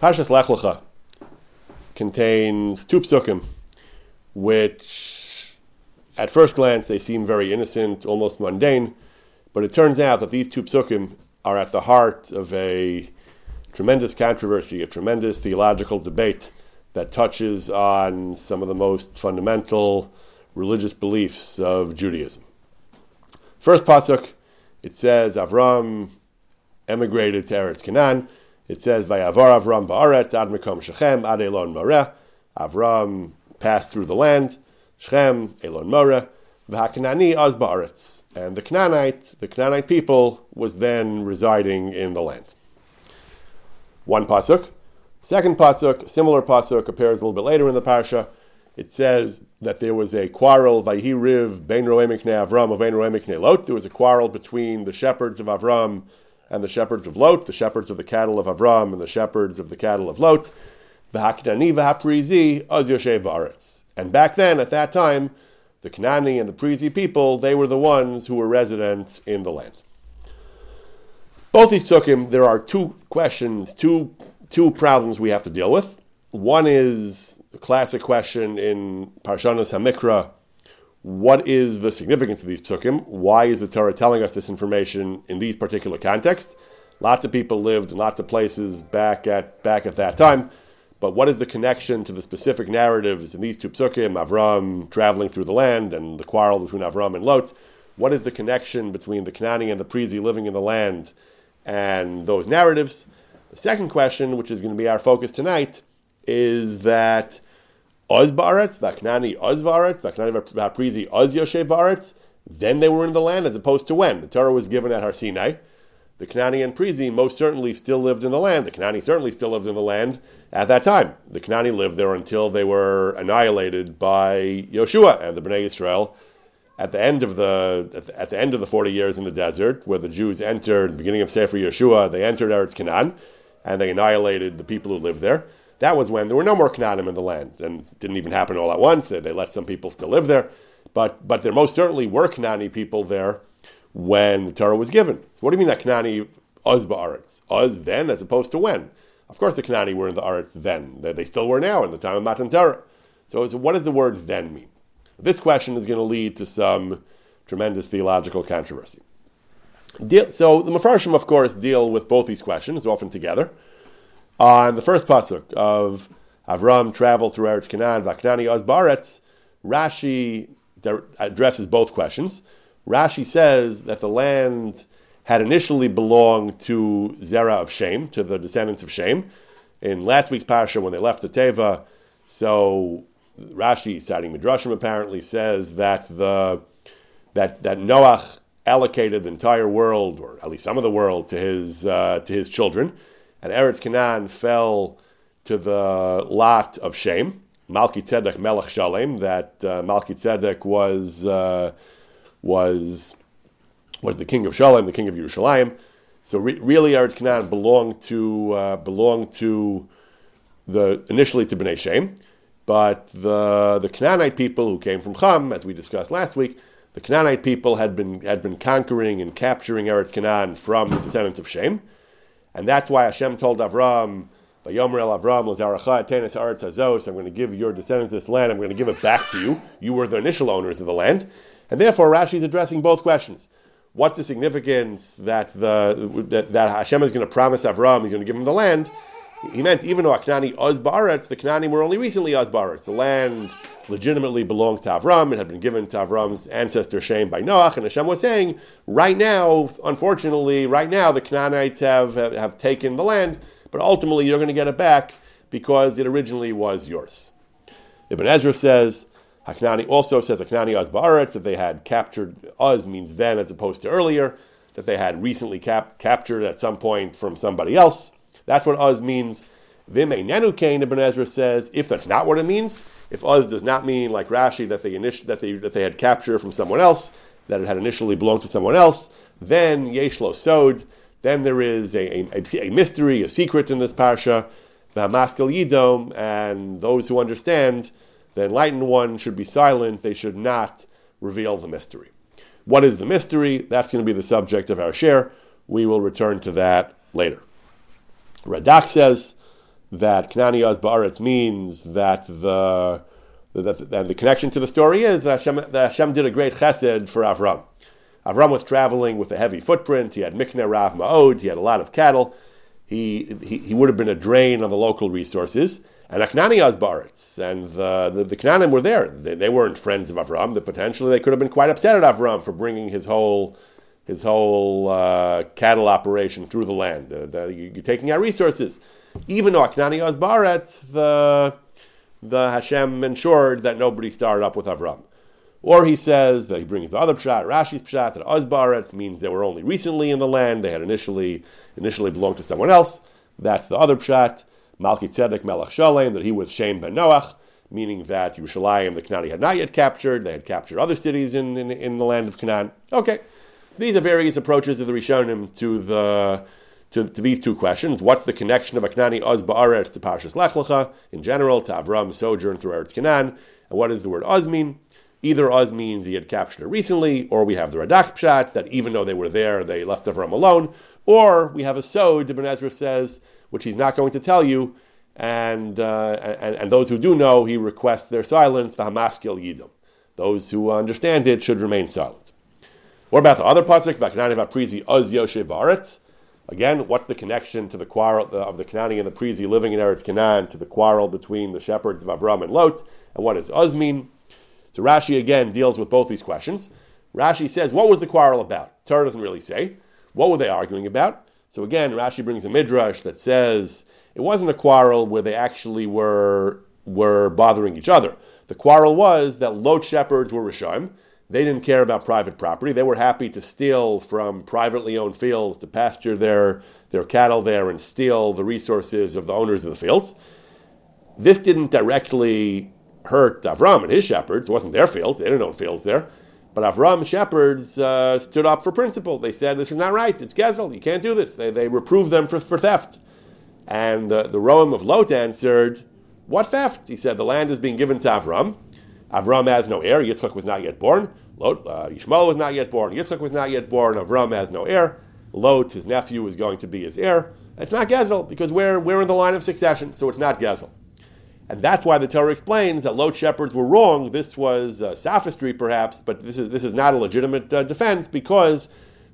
Parshas Lech Lecha contains two psukim, which at first glance they seem very innocent, almost mundane, but it turns out that these two psukim are at the heart of a tremendous controversy, a tremendous theological debate that touches on some of the most fundamental religious beliefs of Judaism. First pasuk, it says Avram emigrated to Eretz Canaan. It says Vayavar Avram ba'aretz ad mekom Shechem ad Elon Moreh. Avram passed through the land. Shechem Elon Moreh. V'hakanani az ba'aretz. And the Canaanite, the Canaanite people, was then residing in the land. One pasuk. Second pasuk, similar pasuk, appears a little bit later in the parsha. It says that there was a quarrel, Vayhi Riv, Ben Roemikne Avram, Ben Roemikne Lot. There was a quarrel between the shepherds of Avram and the shepherds of Lot, the shepherds of the cattle of Avram and the shepherds of the cattle of Lot. V'hakdani v'haprizi az yoshev ba'aretz. And back then, at that time, the Kanani and the Prizi people, they were the ones who were resident in the land. Both these took him. There are two questions, two two problems we have to deal with. One is the classic question in Parshanas Hamikra: What is the significance of these psukim? Why is the Torah telling us this information in these particular contexts? Lots of people lived in lots of places back at back at that time, but what is the connection to the specific narratives in these two psukim? Avram traveling through the land and the quarrel between Avram and Lot. What is the connection between the Kanani and the Prizi living in the land and those narratives. The second question, which is going to be our focus tonight, is that Oz Baaretz, Vaknani Oz Baaretz, Vaknani Vaprizi Oz Yoshe Baaretz, then they were in the land as opposed to when. The Torah was given at Har Sinai. The Kanani and Prizi most certainly still lived in the land. The Kanani certainly still lived in the land at that time. The Kanani lived there until they were annihilated by Yoshua and the Bnei Israel at the end of the at the, at the end of the forty years in the desert, where the Jews entered, the beginning of Sefer Yeshua, they entered Eretz Canaan, and they annihilated the people who lived there. That was when there were no more Canaanim in the land, and didn't even happen all at once. They let some people still live there, but but there most certainly were Canaani people there when the Torah was given. So what do you mean that Canaani Uz ba'aretz? Uz then, as opposed to when? Of course, the Canaani were in the Aretz then. They still were now in the time of Matan Torah. So, so what does the word then mean? This question is going to lead to some tremendous theological controversy. so the Mefarshim, of course, deal with both these questions, often together. On the first pasuk of Avram traveled through Eretz Canaan, Vaknani Ozbaretz, Rashi addresses both questions. Rashi says that the land had initially belonged to Zerah of Shem, to the descendants of Shem. In last week's parsha, when they left the Teva, so Rashi, citing Midrashim, apparently says that the that that Noach allocated the entire world, or at least some of the world, to his uh, to his children, and Eretz Canaan fell to the lot of Shem, Malki Tzedek Melech Shalem. That uh, Malki Tzedek was uh, was was the king of Shalem, the king of Yerushalayim. So re- really, Eretz Canaan belonged to uh, belonged to the initially to Bnei Shem. But the, the Canaanite people who came from Cham, as we discussed last week, the Canaanite people had been, had been conquering and capturing Eretz Canaan from the descendants of Shem. And that's why Hashem told Avram, Avram, Hazos, I'm going to give your descendants this land, I'm going to give it back to you. You were the initial owners of the land. And therefore, Rashi is addressing both questions. What's the significance that, the, that, that Hashem is going to promise Avram, he's going to give him the land? He meant even though Aknani Oz Baaretz, the Knani were only recently Oz Baaretz. The land legitimately belonged to Avram. It had been given to Avram's ancestor Shem by Noach. And Hashem was saying, right now, unfortunately, right now, the Canaanites have, have, have taken the land, but ultimately you're going to get it back because it originally was yours. Ibn Ezra says, Haknani also says Haknani Oz that they had captured, Oz means then as opposed to earlier, that they had recently cap- captured at some point from somebody else. That's what Uz means. Vime Nenukain, Ibn Ezra says, if that's not what it means, if Uz does not mean like Rashi that they, init- that they, that they had captured from someone else, that it had initially belonged to someone else, then Yeshlo Sod, then there is a, a, a, mystery, a secret in this parsha, V'hamaskal Yidom, and those who understand, the enlightened one should be silent, they should not reveal the mystery. What is the mystery? That's going to be the subject of our share. We will return to that later. Radak says that Knani Oz Ba'aretz means that the that, the connection to the story is that Hashem, that Hashem did a great chesed for Avram. Avram was traveling with a heavy footprint. He had mikne rav ma'od. He had a lot of cattle. He, he, he would have been a drain on the local resources. And Aknani Azbaritz and the, the, the Knanim were there. They, they, weren't friends of Avram. That potentially they could have been quite upset at Avram for bringing his whole his whole uh, cattle operation through the land. Uh, the, you're taking our resources. Even though Aknani Azbaretz, the the Hashem ensured that nobody started up with Avram. Or he says that he brings the other pshat, Rashi's pshat, that Azbaretz means they were only recently in the land. They had initially initially belonged to someone else. That's the other pshat. Malki Tzedek Melech Shalem, that he was Shem ben Noach, meaning that Yerushalayim, the Canaan had not yet captured. They had captured other cities in, in, in the land of Canaan. Okay. These are various approaches of the Rishonim to the to, to, these two questions. What's the connection of Aknani Oz Ba'aretz to Parshas Lech Lecha, in general, to Avram sojourn through Eretz Canaan? And what does the word Oz mean? Either Oz means he had captured it recently, or we have the Radak Pshat, that even though they were there, they left Avram alone, or we have a Sod, Ibn Ezra says, which he's not going to tell you, and, uh, and, and, those who do know, he requests their silence, the Hamaskil Yidam. Those who understand it should remain silent. What about the other pasuk, Yoshe? Again, what's the connection to the quarrel of the Kanani and the Prizi living in Eretz Canaan to the quarrel between the shepherds of Avram and Lot? And what does Oz mean? So Rashi again deals with both these questions. Rashi says, what was the quarrel about? Torah doesn't really say. What were they arguing about? So again, Rashi brings a midrash that says it wasn't a quarrel where they actually were were bothering each other. The quarrel was that Lot shepherds were Rishon. They didn't care about private property. They were happy to steal from privately owned fields to pasture their, their cattle there and steal the resources of the owners of the fields. This didn't directly hurt Avram and his shepherds. It wasn't their field. They didn't own fields there. But Avram's shepherds uh, stood up for principle. They said, This is not right. It's Gezel. You can't do this. They, they reproved them for, for theft. And uh, the Roam of Lot answered, What theft? He said, The land is being given to Avram. Avram has no heir. Yitzchak was not yet born. Lot, uh, Yishmael was not yet born. Yitzchak was not yet born. Avram has no heir. Lot, his nephew, is going to be his heir. It's not Gezel because we're, we're in the line of succession, so it's not Gezel. And that's why the Torah explains that Lot shepherds were wrong. This was uh, sophistry, perhaps, but this is, this is not a legitimate uh, defense because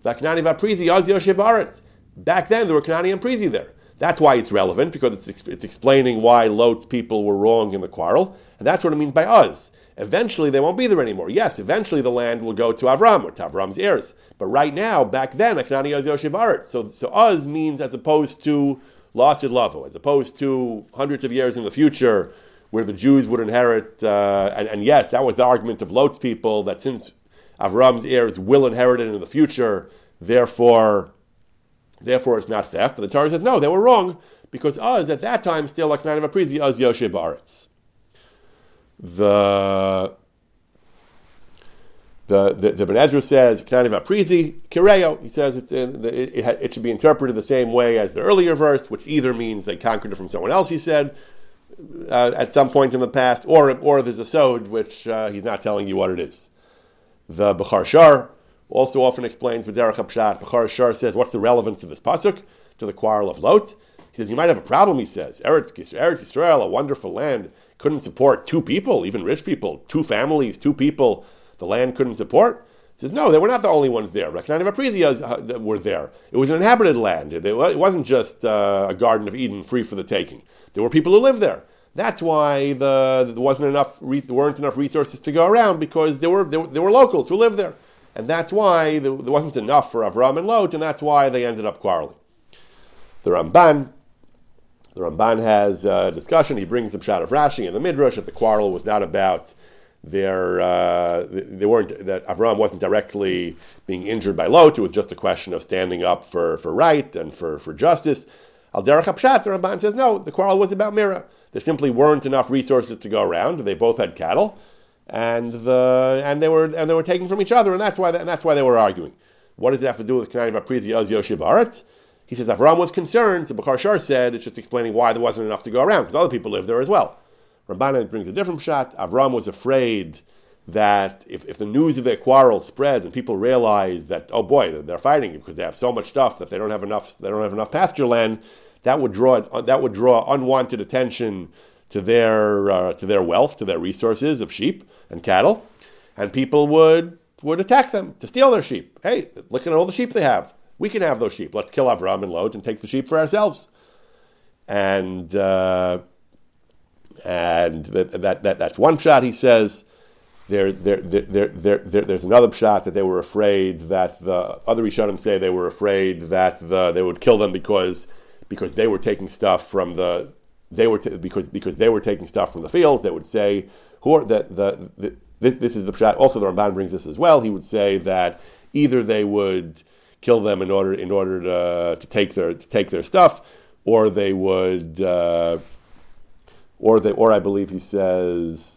Vaknani Vaprizi Oz Back then, there were Kanani and Prizi there. That's why it's relevant, because it's, it's explaining why Lot's people were wrong in the quarrel. And that's what it means by Uz. Eventually, they won't be there anymore. Yes, eventually the land will go to Avram or to Avram's heirs. But right now, back then, Aknani Uz Yoshev So, so Uz means as opposed to Lasid Lavo, as opposed to hundreds of years in the future where the Jews would inherit. Uh, and, and, yes, that was the argument of Lot's people that since Avram's heirs will inherit it in the future, therefore, therefore it's not theft. But the Torah says no, they were wrong because us at that time still like nine of Aprizi, us Yoshe Baretz. The the, the, the Ben Ezra says, of aprizi, kireo. He says it's in, it, it, it, should be interpreted the same way as the earlier verse, which either means they conquered it from someone else, he said, uh, at some point in the past, or, or there's a sod, which uh, he's not telling you what it is. The Bechor Shor also often explains with Derech Hapshat. Bechor Shor says, what's the relevance of this pasuk to the quarrel of Lot? He says, you might have a problem, he says. Eretz, Eretz Israel, a wonderful land, couldn't support two people, even rich people, two families, two people the land couldn't support? He says, no, they were not the only ones there. Rekhanim Aprizias uh, were there. It was an inhabited land. It wasn't just uh, a Garden of Eden free for the taking. There were people who lived there. That's why the, there wasn't enough, there weren't enough resources to go around because there were, there, were, there were locals who lived there. And that's why there, there wasn't enough for Avram and Lot, and that's why they ended up quarreling. The Ramban, the Ramban has a discussion. He brings the shot of Rashi and the Midrash that the quarrel was not about their, uh, they weren't, that Avram wasn't directly being injured by Lot. It was just a question of standing up for, for right and for, for justice. Al Derech Hapshat, the Ramban says, no, the quarrel was about Mira. There simply weren't enough resources to go around. They both had cattle, and the and they were and they were taking from each other, and that's why they, and that's why they were arguing. What does it have to do with Kanani Vaprizi Oz Yoshiv Aretz? He says Avram was concerned. The Bechor Shor said it's just explaining why there wasn't enough to go around because other people lived there as well. Ramban brings a different shot. Avram was afraid that if, if the news of their quarrel spreads and people realize that oh boy they're fighting because they have so much stuff that they don't have enough they don't have enough pasture land that would draw that would draw unwanted attention to their uh, to their wealth, to their resources of sheep and cattle, and people would would attack them to steal their sheep. Hey, look at all the sheep they have. We can have those sheep. Let's kill Avram and Lot and take the sheep for ourselves. And uh, and that, that, that, that's one shot. He says. There, there, there, there, there, there's another shot that they were afraid that the other Rishonim say they were afraid that the, they would kill them because because they were taking stuff from the they were t- because because they were taking stuff from the fields. They would say who are the, the, the, this is the pshat. Also, the Ramban brings this as well. He would say that either they would kill them in order in order to, to take their to take their stuff, or they would, uh, or they or I believe he says.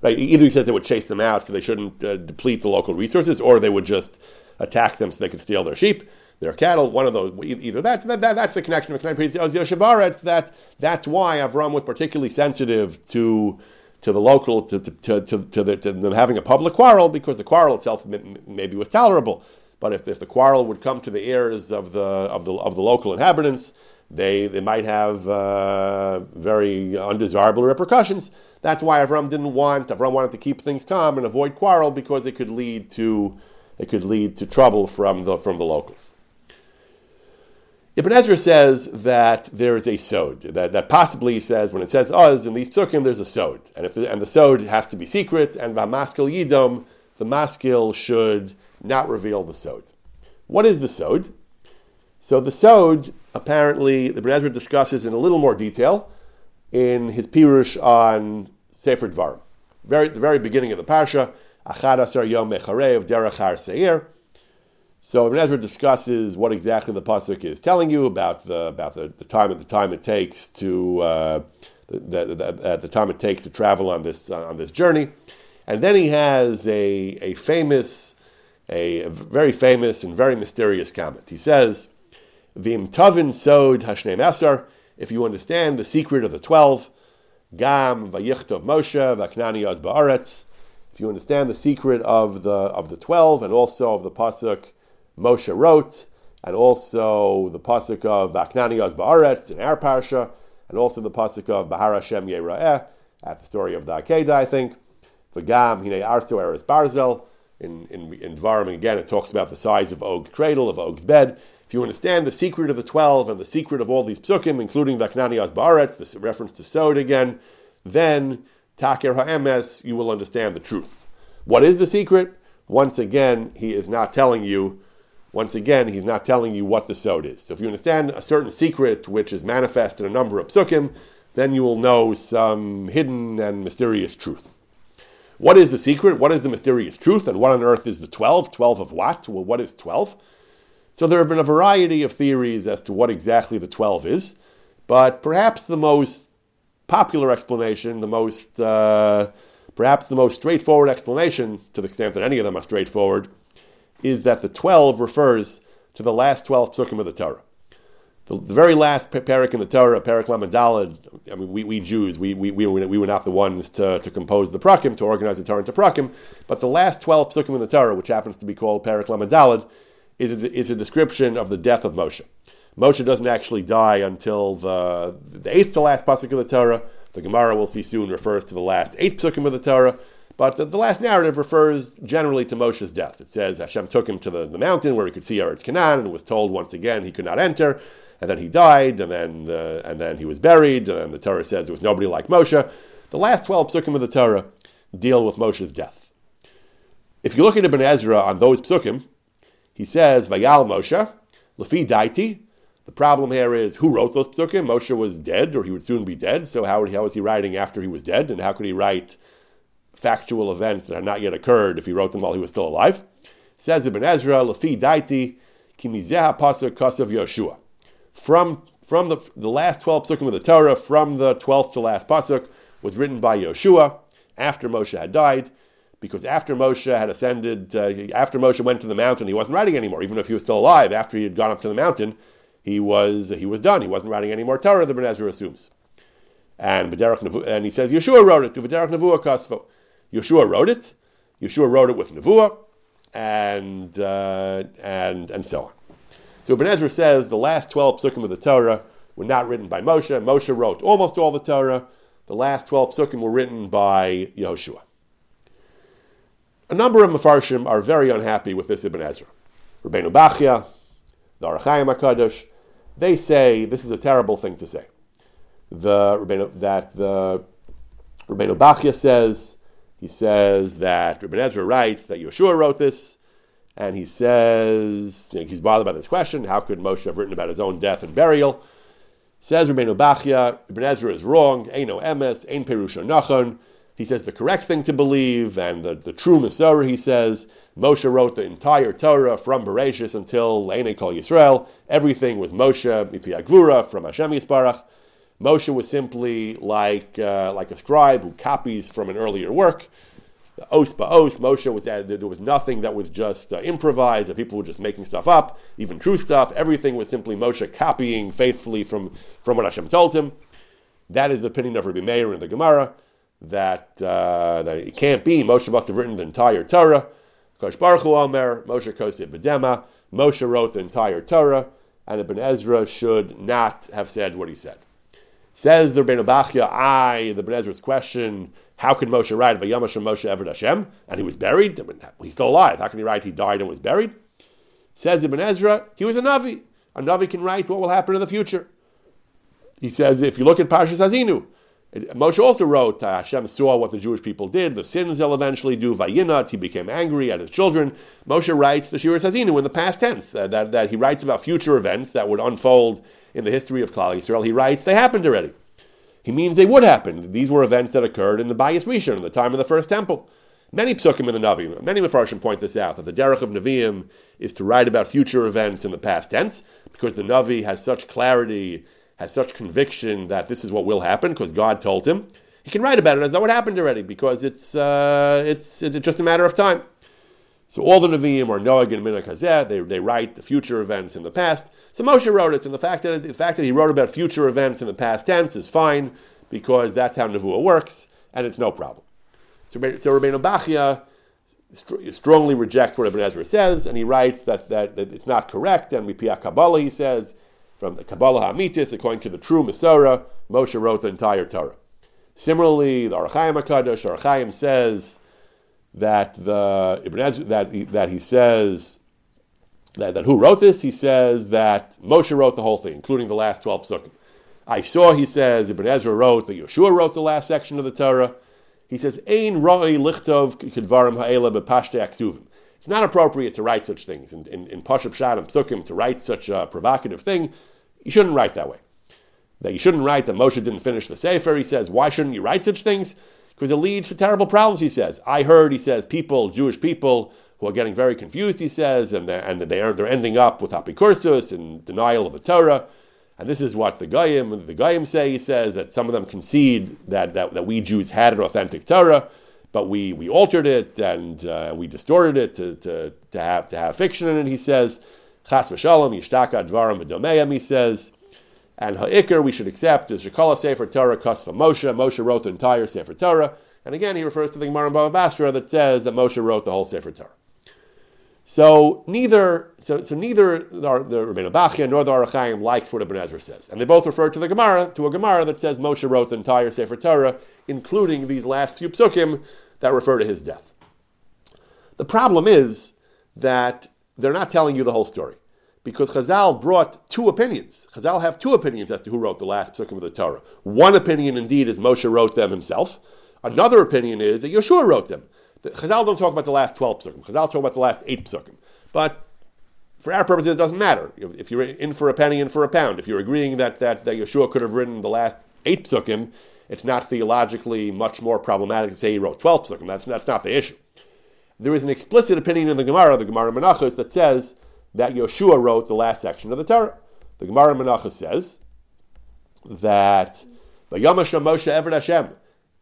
Right, either he says they would chase them out so they shouldn't uh, deplete the local resources, or they would just attack them so they could steal their sheep their cattle. One of those, either that's that, that, that's the connection of Yoshevaretz. That that's why Avram was particularly sensitive to to the local to, to, to, to, the, to them having a public quarrel because the quarrel itself maybe was tolerable. But if, if the quarrel would come to the ears of the of the of the local inhabitants, they they might have uh, very undesirable repercussions. That's why Avram didn't want Avram wanted to keep things calm and avoid quarrel because it could lead to it could lead to trouble from the from the locals. Ibn Ezra says that there is a sod, that, that possibly says when it says Oz in these psukim, there's a sod. And, if the, and the sod has to be secret, and Vamaskil Yidom, the maskil should not reveal the sod. What is the sod? So the sod, apparently, the Ibn Ezra discusses in a little more detail in his Pirush on Sefer Dvarim. Very, the very beginning of the Parsha, Achad Asar Yom Mecharev Derech Har Seir, so Ibn Ezra discusses what exactly the pasuk is telling you about the about the, the time at the time it takes to uh, the, the, at the time it takes to travel on this uh, on this journey, and then he has a a famous a, very famous and very mysterious comment. He says, "Vim tavin sod hashneim esar." If you understand the secret of the twelve, gam vayichtov Moshe vaknani az baaretz. If you understand the secret of the of the twelve and also of the pasuk Moshe wrote, and also the pasuk of Vaknanias Ba'aretz in our parsha, and also the pasuk of Bahar Hashem Yera'eh at the story of the Akedah, I think. V'gam Hine Arsto Eres Barzel. In, in, in Dvarim, again, it talks about the size of Og's cradle, of Og's bed. If you understand the secret of the 12 and the secret of all these psukim, including Vaknanias Ba'aretz, this reference to Sod again, then Taker Ha'emes, you will understand the truth. What is the secret? Once again, he is not telling you once again, he's not telling you what the sod is. So if you understand a certain secret which is manifest in a number of psukim, then you will know some hidden and mysterious truth. What is the secret? What is the mysterious truth? And what on earth is the 12? 12 of what? Well, what is 12? So there have been a variety of theories as to what exactly the 12 is, but perhaps the most popular explanation, the most, uh, perhaps the most straightforward explanation, to the extent that any of them are straightforward, is that the 12 refers to the last 12 psukim of the Torah. The, the very last parak in the Torah, parak Lamed Daled, I mean, we, we Jews, we, we, we, were, we were not the ones to, to compose the prakim, to organize the Torah into prakim, but the last 12 psukim in the Torah, which happens to be called parak Lamed Daled, is a, is a description of the death of Moshe. Moshe doesn't actually die until the, the eighth to last pasuk of the Torah. The Gemara we'll see soon refers to the last eight psukim of the Torah. But the, the, last narrative refers generally to Moshe's death. It says Hashem took him to the, the mountain where he could see Eretz Canaan and was told once again he could not enter. And then he died, and then, uh, and then he was buried, and the Torah says there was nobody like Moshe. The last 12 psukim of the Torah deal with Moshe's death. If you look at Ibn Ezra on those psukim, he says, Vayal Moshe, Lefi Daiti. The problem here is who wrote those psukim? Moshe was dead, or he would soon be dead, so how, how was he writing after he was dead, and how could he write factual events that had not yet occurred if he wrote them while he was still alive. Says Ibn Ezra, Lafi Daiti, Kimizeha Pasuk Kasav Yoshua. From, from the, the last 12 psukim of the Torah, from the 12th to last pasuk, was written by Yeshua after Moshe had died, because after Moshe had ascended, uh, after Moshe went to the mountain, he wasn't writing anymore, even if he was still alive. After he had gone up to the mountain, he was he was done. He wasn't writing any more Torah. The Ben Ezra assumes, and and he says Yeshua wrote it to B'derech Nevuah Kasvo. Yeshua wrote it. Yeshua wrote it with Nevuah, and, uh, and, and so on. So Ibn Ezra says the last 12 psukim of the Torah were not written by Moshe. Moshe wrote almost all the Torah. The last 12 psukim were written by Yehoshua. A number of Mefarshim are very unhappy with this Ibn Ezra. Rabbeinu Bachya, the Ohr HaChaim HaKadosh, they say this is a terrible thing to say. The Rabbeinu, that the Rabbeinu Bachya says, he says that Ibn Ezra writes that Yeshua wrote this, and he says you know, he's bothered by this question: How could Moshe have written about his own death and burial? Says Rabbeinu Bachya, Ibn Ezra is wrong. Eino emes, ein perusha nachon. He says the correct thing to believe and the, the true Masorah, he says, Moshe wrote the entire Torah from Bereshis until Leine Kol Yisrael. Everything was Moshe, Mipi Agvura, from Hashem Yisparach. Moshe was simply like, uh, like a scribe who copies from an earlier work. Os os, Moshe was added. There was nothing that was just uh, improvised, that people were just making stuff up, even true stuff. Everything was simply Moshe copying faithfully from, from what Hashem told him. That is the opinion of Rabbi Meir in the Gemara that, uh, that it can't be. Moshe must have written the entire Torah. Kosh Baruch Hu Omer, Moshe Kosei Bedema. Moshe wrote the entire Torah, and Ibn Ezra should not have said what he said. Says the Rebbeinu Bachya, I, the Ben Ezra's question, how could Moshe write Vayamash Moshe Eved Hashem? And he was buried. He's still alive. How can he write he died and was buried? Says Ibn Ezra, he was a Navi. A Navi can write what will happen in the future. He says, if you look at Parshas Haazinu, Moshe also wrote, uh, Hashem saw what the Jewish people did, the sins they'll eventually do, Vayinat, he became angry at his children. Moshe writes the Shir Haazinu in the past tense, that, that, that, he writes about future events that would unfold in the history of Klal Yisrael. He writes, they happened already. He means they would happen. These were events that occurred in the Bayis Rishon, in the time of the first temple. Many psukim in the Navi, many Mefarshim point this out, that the derech of Nevi'im is to write about future events in the past tense, because the Navi has such clarity has such conviction that this is what will happen because God told him, he can write about it as though it happened already because it's, uh, it's, it's just a matter of time. So all the Nevi'im are Noah and Minach Hazeh, they, they write the future events in the past. So Moshe wrote it, and the fact, that, the fact that he wrote about future events in the past tense is fine because that's how Nevuah works, and it's no problem. So, so Rabbeinu Bachya strongly rejects what Ibn Ezra says, and he writes that, that, that it's not correct, and Mipiyah Kabbalah, he says, from the Kabbalah HaMitis, according to the true Masorah, Moshe wrote the entire Torah. Similarly, the Ohr HaChaim HaKadosh, Ohr HaChaim says that the Ibn Ezra, that he, that he says that, that who wrote this? He says that Moshe wrote the whole thing, including the last twelve psukim. I saw, he says, Ibn Ezra wrote that Yeshua wrote the last section of the Torah. He says, Ein roi lichtov kedvarim ha'ela bepashte aksuvim. It's not appropriate to write such things in, in, in Pashup Shad and Psukim to write such a provocative thing you shouldn't write that way. That you shouldn't write that Moshe didn't finish the Sefer. He says, why shouldn't you write such things? Because it leads to terrible problems, he says. I heard, he says, people, Jewish people, who are getting very confused, he says, and they're, and they're, they're ending up with apikursus and denial of the Torah. And this is what the Goyim, the Goyim say, he says, that some of them concede that, that, that we Jews had an authentic Torah, but we, we altered it and uh, we distorted it to, to, to, have, to have fiction in it, he says. Chas v'shalom, yishtaka dvarim v'domeim, he says. And ha'ikr, we should accept, is Shekala Sefer Torah Kasva Moshe. Moshe wrote the entire Sefer Torah. And again, he refers to the Gemara in Bava Basra that says that Moshe wrote the whole Sefer Torah. So neither, so, so neither the, the Rabbeinu Bachya nor the Ohr HaChaim likes what Ibn Ezra says, and they both refer to the Gemara to a Gemara that says Moshe wrote the entire Sefer Torah, including these last few psukim that refer to his death. The problem is that they're not telling you the whole story. Because Chazal brought two opinions. Chazal have two opinions as to who wrote the last psukim of the Torah. One opinion, indeed, is Moshe wrote them himself. Another opinion is that Yeshua wrote them. The, Chazal don't talk about the last 12 psukim. Chazal talk about the last 8 psukim. But for our purposes, it doesn't matter. If you're in for a penny, in for a pound. If you're agreeing that, that, that Yeshua could have written the last 8 psukim, it's not theologically much more problematic to say he wrote 12 psukim. That's, that's not the issue. There is an explicit opinion in the Gemara, the Gemara Menachos, that says that Yeshua wrote the last section of the Torah. The Gemara Menachos says that the Yamasha Moshe Eved Hashem,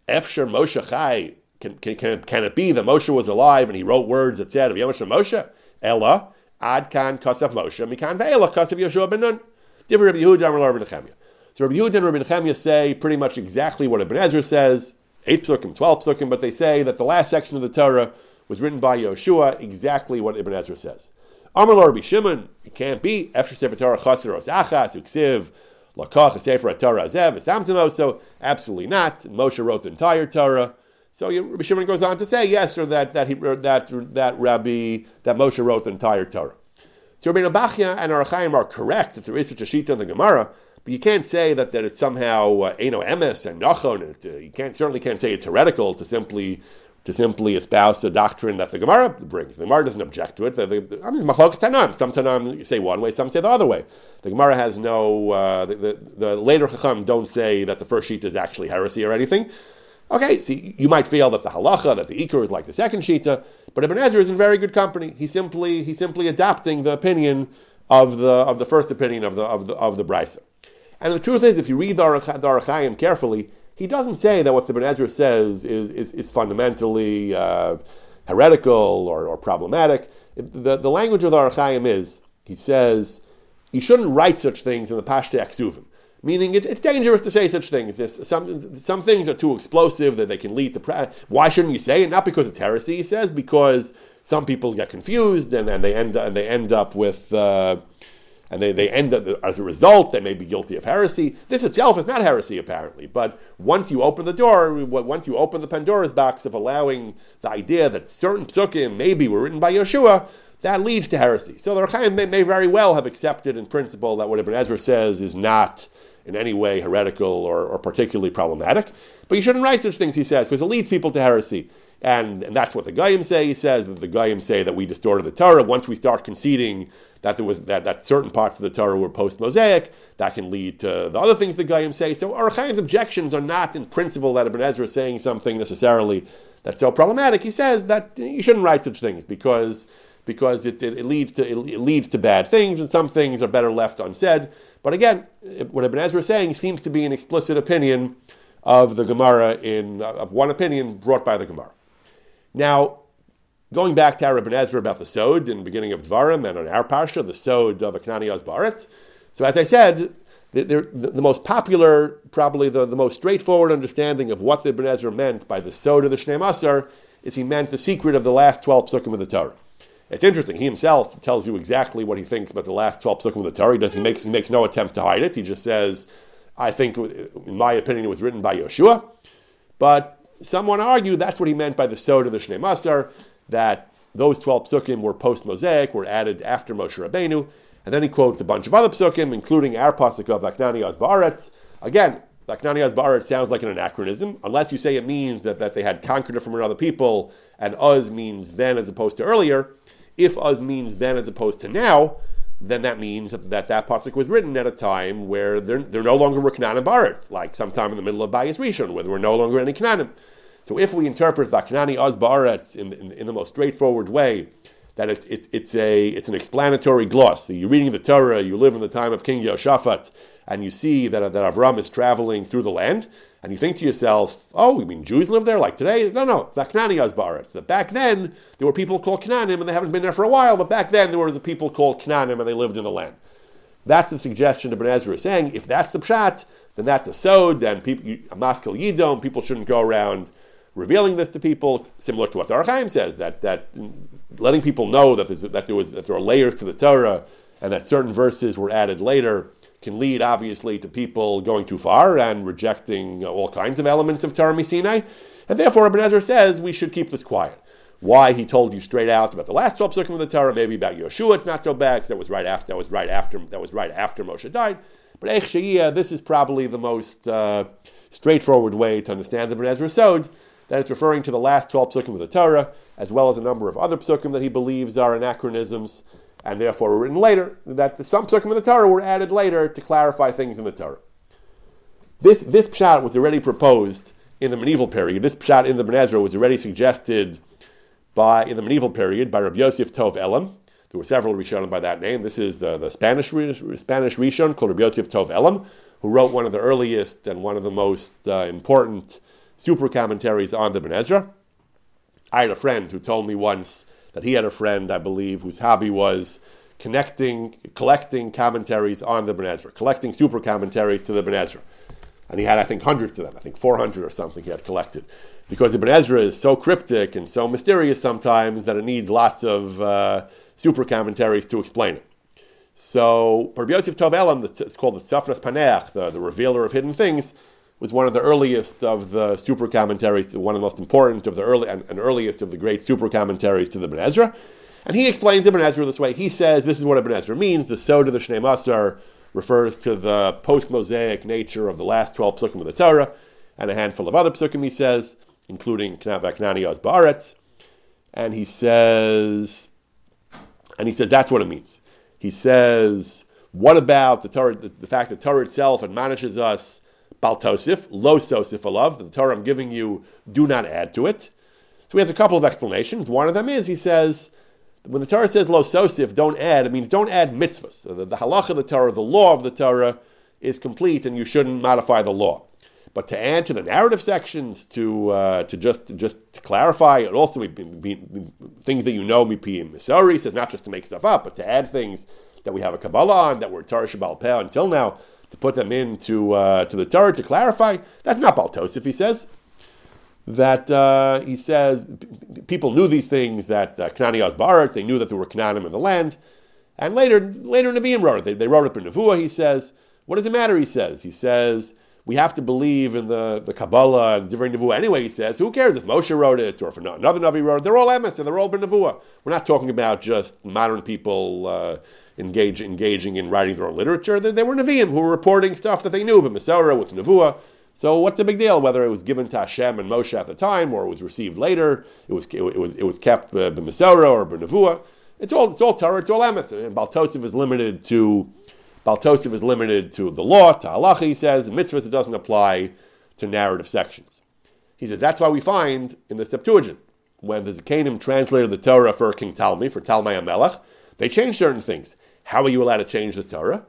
Efsher Moshe Chai, can, can, can, can it be that Moshe was alive and he wrote words that said Moshe? Ella, Ad Kan Kasaf Moshe, Mikan Ve'ela Kasaf Yeshua Ben Nun. Different Rabbi Yehuda and Rabbi Nechemia. So Rabbi Yehuda and Rabbi Nechemia say pretty much exactly what Ibn Ezra says, 8 psukim, 12 psukim, but they say that the last section of the Torah was written by Yeshua, exactly what Ibn Ezra says. Amar Rabbi Shimon, it can't be. Efshir Sefer Torah Chaser Os Achas Uksiv Lakach Sefer Torah Zev Samtimo. So absolutely not. Moshe wrote the entire Torah. So Rabbi Shimon goes on to say yes, or that that he, that that Rabbi that Moshe wrote the entire Torah. So Rabbeinu Bachya and Ohr HaChaim are correct that there is such a shita in the Gemara, but you can't say that, that it's somehow uh, Eno Emes and Nachon. Uh, you can't certainly can't say it's heretical to simply to simply espouse the doctrine that the Gemara brings. The Gemara doesn't object to it. The, the, I mean, Machlokes Tannaim. Some Tannaim say one way, some say the other way. The Gemara has no. Uh, the, the, the, later Chacham don't say that the first sheet is actually heresy or anything. Okay, see, you might feel that the halacha, that the ikar is like the second shita, but Ibn Ezra is in very good company. He's simply he's simply adapting the opinion of the of the first opinion of the of the of the brisa. And the truth is, if you read the Ohr HaChaim carefully, he doesn't say that what the Ibn Ezra says is is, is fundamentally uh, heretical or, or problematic. The, the language of the Ohr HaChaim is he says you shouldn't write such things in the Pashte Aksuvim meaning it, it's dangerous to say such things. Some some things are too explosive that they can lead to. Pra- Why shouldn't you say it? Not because it's heresy, he says, because some people get confused and, and they end and they end up with. Uh, and they, they end up, as a result, they may be guilty of heresy. This itself is not heresy, apparently. But once you open the door, once you open the Pandora's box of allowing the idea that certain psukim maybe were written by Yeshua, that leads to heresy. So the Ohr HaChaim may, may very well have accepted in principle that what Ibn Ezra says is not in any way heretical or, or particularly problematic. But you shouldn't write such things, he says, because it leads people to heresy. And, and that's what the Goyim say, he says, that the Goyim say that we distorted the Torah. Once we start conceding that there was that, that certain parts of the Torah were post-Mosaic, that can lead to the other things the Goyim say. So our Chaim's objections are not in principle that Ibn Ezra is saying something necessarily that's so problematic. He says that you shouldn't write such things because because it, it, it leads to it leads to bad things, and some things are better left unsaid. But again, what Ibn Ezra is saying seems to be an explicit opinion of the Gemara in uh, of one opinion brought by the Gemara. Now, going back to our Ibn Ezra about the Sod in the beginning of Dvarim and on our Parsha, the Sod of Aknani Baretz. So as I said, the, the, the, most popular, probably the, the most straightforward understanding of what the Ibn Ezra meant by the Sod of the Shnei Masar is he meant the secret of the last 12 psukim of the Torah. It's interesting. He himself tells you exactly what he thinks about the last 12 psukim of the Torah. He, does, he, makes, he makes no attempt to hide it. He just says, I think, in my opinion, it was written by Yeshua. But someone argued that's what he meant by the Sod of the Shnei Masar, that those 12 psukim were post-Mosaic, were added after Moshe Rabbeinu. And then he quotes a bunch of other psukim, including our pasuk of Laknani Az Ba'aretz. Again, Laknani Az Ba'aretz sounds like an anachronism, unless you say it means that, that they had conquered it from another people, and Uz means then as opposed to earlier. If uz means then as opposed to now, then that means that that, pasuk was written at a time where there, there no longer were Canaan Baritz, like sometime in the middle of Bayis Rishon, where there were no longer any Canaanim. So if we interpret the Kanani Az Baretz in, in, in, the most straightforward way, that it, it, it's, a, it's an explanatory gloss. So you're reading the Torah, you live in the time of King Yehoshaphat, and you see that, that Avram is traveling through the land, and you think to yourself, oh, you mean Jews live there like today? No, no, Vaknani Azbaretz. That back then there were people called Knanim and they haven't been there for a while, but back then there were the people called Knanim and they lived in the land. That's the suggestion of Ben Ezra saying. If that's the pshat, then that's a sod, then people, a maskil yidom, people shouldn't go around revealing this to people, similar to what the Ohr HaChaim says, that, that letting people know that, that, there was, that there are layers to the Torah and that certain verses were added later can lead, obviously, to people going too far and rejecting all kinds of elements of Torah Sinai. And therefore, Ibn Ezra says we should keep this quiet. Why he told you straight out about the last twelve psukim of the Torah, maybe about Yeshua, it's not so bad because that was right after that was right after that was right after Moshe died. But Eich this is probably the most uh, straightforward way to understand the Ibn Ezra Sod, that it's referring to the last twelve psukim of the Torah, as well as a number of other psukim that he believes are anachronisms and therefore were written later, that some psukim of the Torah were added later to clarify things in the Torah. This, this pshat was already proposed in the medieval period. This pshat in the Ben Ezra was already suggested by, in the medieval period by Rabbi Yosef Tov Elem. There were several Rishonim by that name. This is the, the Spanish, Spanish Rishon called Rabbi Yosef Tov Elem, who wrote one of the earliest and one of the most uh, important super commentaries on the Ben Ezra. I had a friend who told me once that he had a friend, I believe, whose hobby was connecting, collecting commentaries on the Ben collecting super commentaries to the Ben. And he had, I think, hundreds of them. I think 400 or something he had collected. Because the Ben Ezra is so cryptic and so mysterious sometimes that it needs lots of uh, super commentaries to explain it. So, Rabbi Yosef Tov Elem, it's called the Tzafnas Paneach, the, the revealer of hidden things, was one of the earliest of the super commentaries, one of the most important of the early and, and earliest of the great super commentaries to the Ben Ezra. And he explains Ibn Ezra this way. He says this is what Ibn Ezra means. The Sod of the Shnei Masar refers to the post-Mosaic nature of the last 12 psukim of the Torah, and a handful of other psukim, he says, including Knani Oz Ba'aretz. And he says, and he says that's what it means. He says, what about the Torah, the, the fact that Torah itself admonishes us, Baltosif, lo sosif alav, the Torah I'm giving you, do not add to it. So he has a couple of explanations. One of them is, he says, when the Torah says lo sosif, don't add, it means don't add mitzvahs. The, the halach of the Torah, the law of the Torah, is complete, and you shouldn't modify the law. But to add to the narrative sections, to uh, to just to just to clarify, it also be, things that you know mipiyim misori says not just to make stuff up, but to add things that we have a Kabbalah on that were Torah Shabbal Peh until now, to put them into uh, to the Torah to clarify. That's not Baltosif, he says that uh, he says people knew these things that uh, Knani they knew that there were Knanim in the land, and later later Nevi'im wrote it. They, they wrote it in Nevuah. He says, "What does it matter?" He says, "He says we have to believe in the, the Kabbalah and different Nevuah anyway." He says, "Who cares if Moshe wrote it or if another Navi wrote it? They're all emes and they're all Nevuah. We're not talking about just modern people." Uh, engage, engaging in writing their own literature. They, they were Nevi'im who were reporting stuff that they knew, but Masorah with Nevuah. So what's the big deal? Whether it was given to Hashem and Moshe at the time, or it was received later, it was it was it was kept by B'Mesorah or B'Nevuah. It's all it's all Torah, it's all emes. And Baltosif is limited to Baltosif is limited to the law, to halacha. He says, mitzvahs it doesn't apply to narrative sections. He says that's why we find in the Septuagint when the Zakanim translated the Torah for King Talmi for Talmai Amelech, they changed certain things. How are you allowed to change the Torah?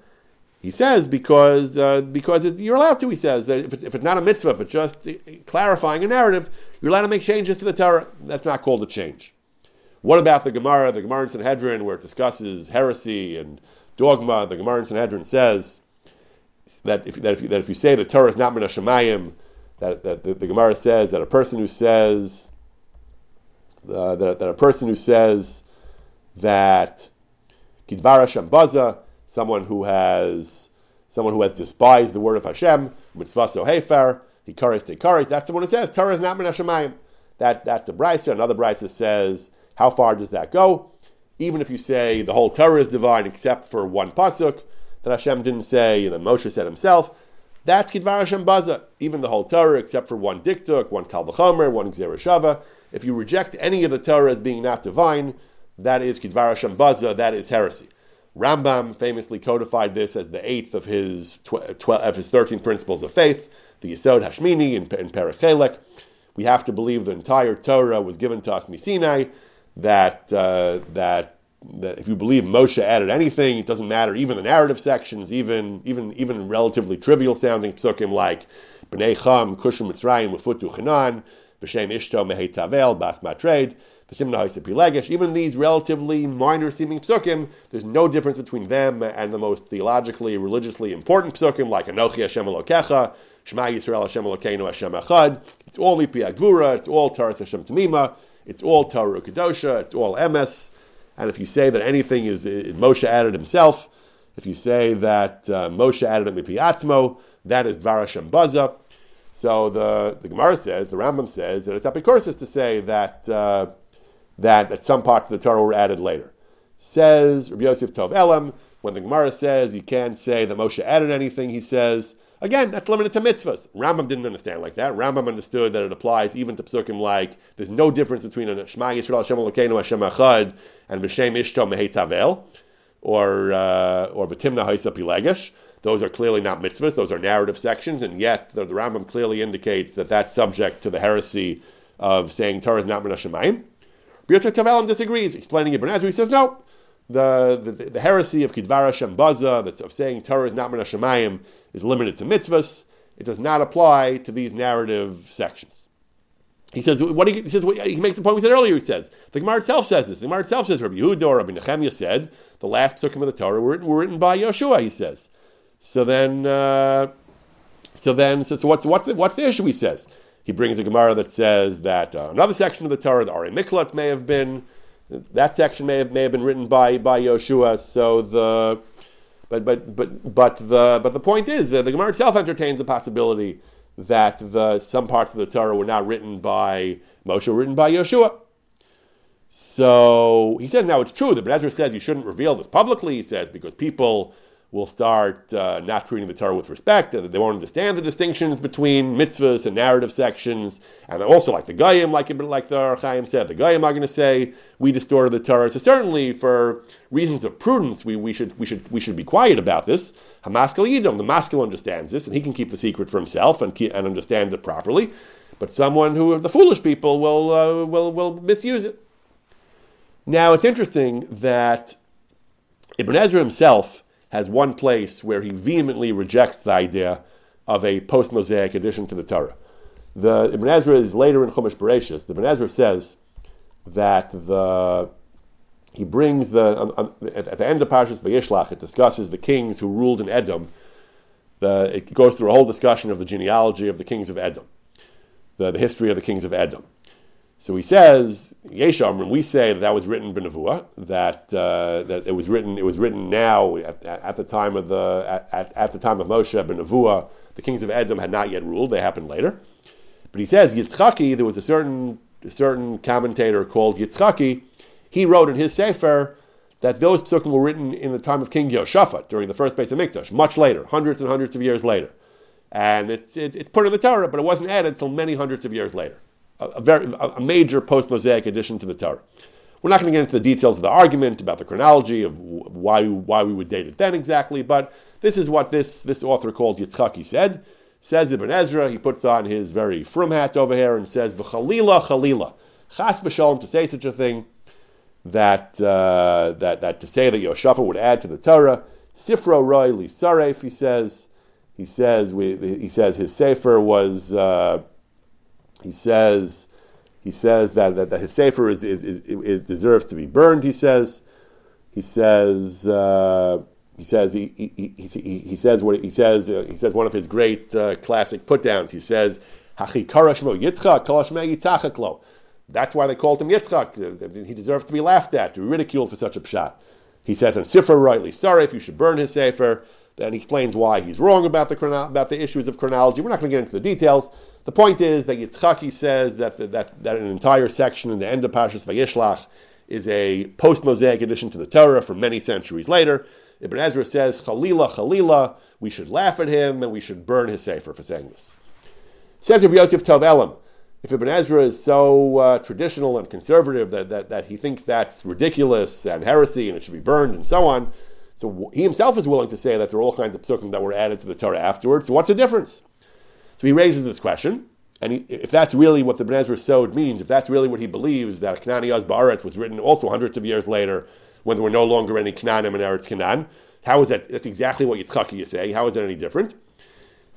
He says because uh, because it, you're allowed to. He says that if, it, if, it's not a mitzvah, if it's just clarifying a narrative, you're allowed to make changes to the Torah. That's not called a change. What about the Gemara, the Gemara in Sanhedrin, where it discusses heresy and dogma? The Gemara in Sanhedrin says that if, that if, that if you say the Torah is not min Shemayim, that, that the, the, Gemara says that a person who says uh, that, that a person who says that Kidvara Shambaza someone who has someone who has despised the word of Hashem, mitzvah so hefer, he kares te kares. That's the one who says Torah is not min Hashemayim. That that's the brisa. Another brisa says, how far does that go? Even if you say the whole Torah is divine except for one pasuk that Hashem didn't say, and then Moshe said himself, that's Kidvar Hashem Baza. Even the whole Torah except for one diktuk, one Kal V'chomer, one Gzereshava. If you reject any of the Torah as being not divine, that is Kidvar Hashem Baza, that is heresy. Rambam famously codified this as the eighth of his tw- tw- of his thirteen principles of faith, the Yisod Hashmini in, in Perichelek. We have to believe the entire Torah was given to us Misinai. That uh, that that if you believe Moshe added anything, it doesn't matter. Even the narrative sections, even even even relatively trivial sounding psukim like Bnei Cham, Kushim Mitzrayim, Ufutu Chanan, B'Shem Ishto Mehei Tavel, Bas Matred. Even these relatively minor seeming psukim, there's no difference between them and the most theologically, religiously important psukim like Anochi Hashem Elokecha, Shema Yisrael Hashem Elokeinu Hashem Echad. It's all Ipi Agvura, it's all Taras Hashem Tamima, it's all Torah Kedosha, it's all Emes. And if you say that anything is, is Moshe added himself, if you say that uh, Moshe added it Mipi Atzmo, that is Varashem Baza. So the, the Gemara says, the Rambam says that it's apikorsis to say that uh, that, that some parts of the Torah were added later. Says Rabbi Yosef Tov Elem, when the Gemara says you can't say that Moshe added anything, he says, again, that's limited to mitzvahs. Rambam didn't understand like that. Rambam understood that it applies even to psukim like there's no difference between a Shema Yisrael Hashem Elokeinu Hashem Echad and V'Shem Ishto Mehei Tavel or uh, or B'Timna Haisa Pilegesh. Those are clearly not mitzvahs; those are narrative sections, and yet the, the Rambam clearly indicates that that's subject to the heresy of saying Torah is not min Hashemayim. Birta Tavelim disagrees, explaining Ibn Ezra. He says, no, the, the, the heresy of Kidvara Shem Baza, that's of saying Torah is not Min Shemayim, is limited to mitzvahs. It does not apply to these narrative sections. He says, what he, he says, he makes the point we said earlier. He says, the Gemara itself says this. The Gemara itself says, Rabbi Yehuda or Rabbi Nehemiah said, the last psukim of the Torah were written, were written by Yeshua, he says. So then, uh, so then, so, so what's, what's, the, what's the issue, he says? He brings a Gemara that says that uh, another section of the Torah, the Ari Miklat, may have been that section may have may have been written by by Yoshua. So the But but but but the but the point is that the Gemara itself entertains the possibility that the some parts of the Torah were not written by Moshe, written by Yeshua. So he says now it's true that Ben Ezra says you shouldn't reveal this publicly. He says because people will start uh, not treating the Torah with respect, and they won't understand the distinctions between mitzvahs and narrative sections, and also like the Goyim, like like the Chaim said, the Goyim are going to say we distorted the Torah. So certainly for reasons of prudence, we, we should we should we should be quiet about this. Hamaskal Yidom, the maskil understands this, and he can keep the secret for himself and and understand it properly. But someone who the foolish people will uh, will will misuse it. Now it's interesting that Ibn Ezra himself has one place where he vehemently rejects the idea of a post Mosaic addition to the Torah. The Ibn Ezra is later in Chumash Bereshis. The Ibn Ezra says that the he brings the at, at, the end of Parshas Vayishlach, it discusses the kings who ruled in Edom. The, it goes through a whole discussion of the genealogy of the kings of Edom, the, the history of the kings of Edom. So he says, Yesham, when we say that that was written Benavua, that uh, that it was written, it was written now at, at the time of the at, at the time of Moshe Benavua, the kings of Edom had not yet ruled; they happened later. But he says Yitzchaki, there was a certain a certain commentator called Yitzchaki. He wrote in his sefer that those psukim were written in the time of King Yehoshaphat during the first base of Mikdash, much later, hundreds and hundreds of years later, and it's it, it's put in the Torah, but it wasn't added until many hundreds of years later a, very a major post Mosaic addition to the Torah. We're not going to get into the details of the argument about the chronology of why why we would date it then exactly, but this is what this this author called Yitzchaki said. Says Ibn Ezra, he puts on his very frum hat over here and says, "V'chalila, chalila, chas v'shalom to say such a thing." That, uh, that, that to say that Yehoshaphat would add to the Torah, Sifro Roy Lisaref, he says, he says, we, he says his sefer was uh, he says he says that, that, that his sefer is, is, is, is, deserves to be burned. He says he says uh, he says he, he, he, he, says what he says uh, he says one of his great uh, classic put downs. He says That's why they called him Yitzchak. He deserves to be laughed at, to be ridiculed for such a pshat. He says, and Sifra rightly sorry if you should burn his sefer. Then he explains why he's wrong about the about the issues of chronology. We're not going to get into the details. The point is that Yitzchaki says that, the, that, that an entire section in the end of Parshas Vayishlach is a post-Mosaic addition to the Torah from many centuries later. Ibn Ezra says, Chalila, Chalila, we should laugh at him and we should burn his sefer for saying this. Says Rabbi Yosef Tov Elem, if Ibn Ezra is so uh, traditional and conservative that, that, that he thinks that's ridiculous and heresy and it should be burned and so on, so he himself is willing to say that there are all kinds of psukim that were added to the Torah afterwards. So what's the difference? So he raises this question, and he, if that's really what the Ibn Ezra Sod means, if that's really what he believes, that Knani Ba'aretz was written also hundreds of years later, when there were no longer any Knanim in Eretz Canaan, how is that? That's exactly what Yitzchaki is saying. How is that any different?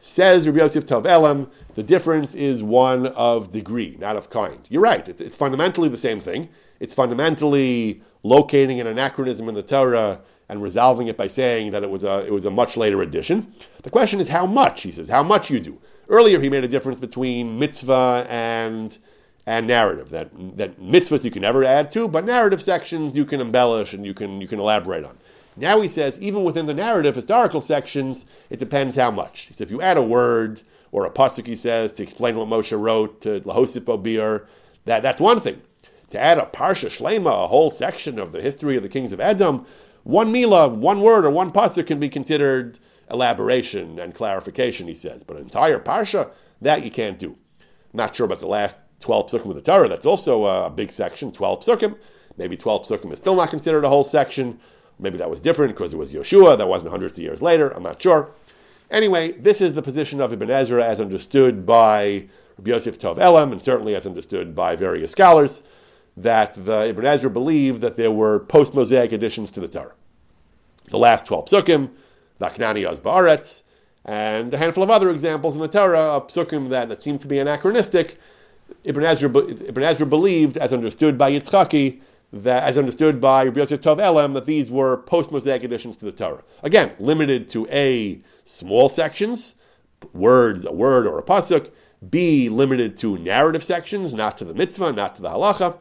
Says Rabbi Yosef Tov Elem, the difference is one of degree, not of kind. You're right. It's, it's fundamentally the same thing. It's fundamentally locating an anachronism in the Torah and resolving it by saying that it was a it was a much later addition. The question is how much. He says how much you do. Earlier, he made a difference between mitzvah and and narrative. That that mitzvahs you can never add to, but narrative sections you can embellish and you can you can elaborate on. Now he says even within the narrative historical sections, it depends how much. He if you add a word or a pasuk, he says to explain what Moshe wrote to lahosip obir, that that's one thing. To add a parsha shlema, a whole section of the history of the kings of Edom, one mila, one word or one pasuk can be considered elaboration and clarification, he says. But an entire parsha, that you can't do. Not sure about the last 12 psukim of the Torah. That's also a big section, 12 psukim. Maybe 12 psukim is still not considered a whole section. Maybe that was different because it was Yeshua. That wasn't hundreds of years later. I'm not sure. Anyway, this is the position of Ibn Ezra as understood by Rabbi Yosef Tov Elem, and certainly as understood by various scholars, that the Ibn Ezra believed that there were post-Mosaic additions to the Torah. The last 12 psukim, Vaknani Ba'aretz, and a handful of other examples in the Torah of psukim that, that seem to be anachronistic. Ibn Ezra, Ibn Ezra believed, as understood by Yitzchaki, that, as understood by Yosef Tov Elem, that these were post-Mosaic additions to the Torah. Again, limited to A, small sections, words, a word or a pasuk, B, limited to narrative sections, not to the mitzvah, not to the halacha,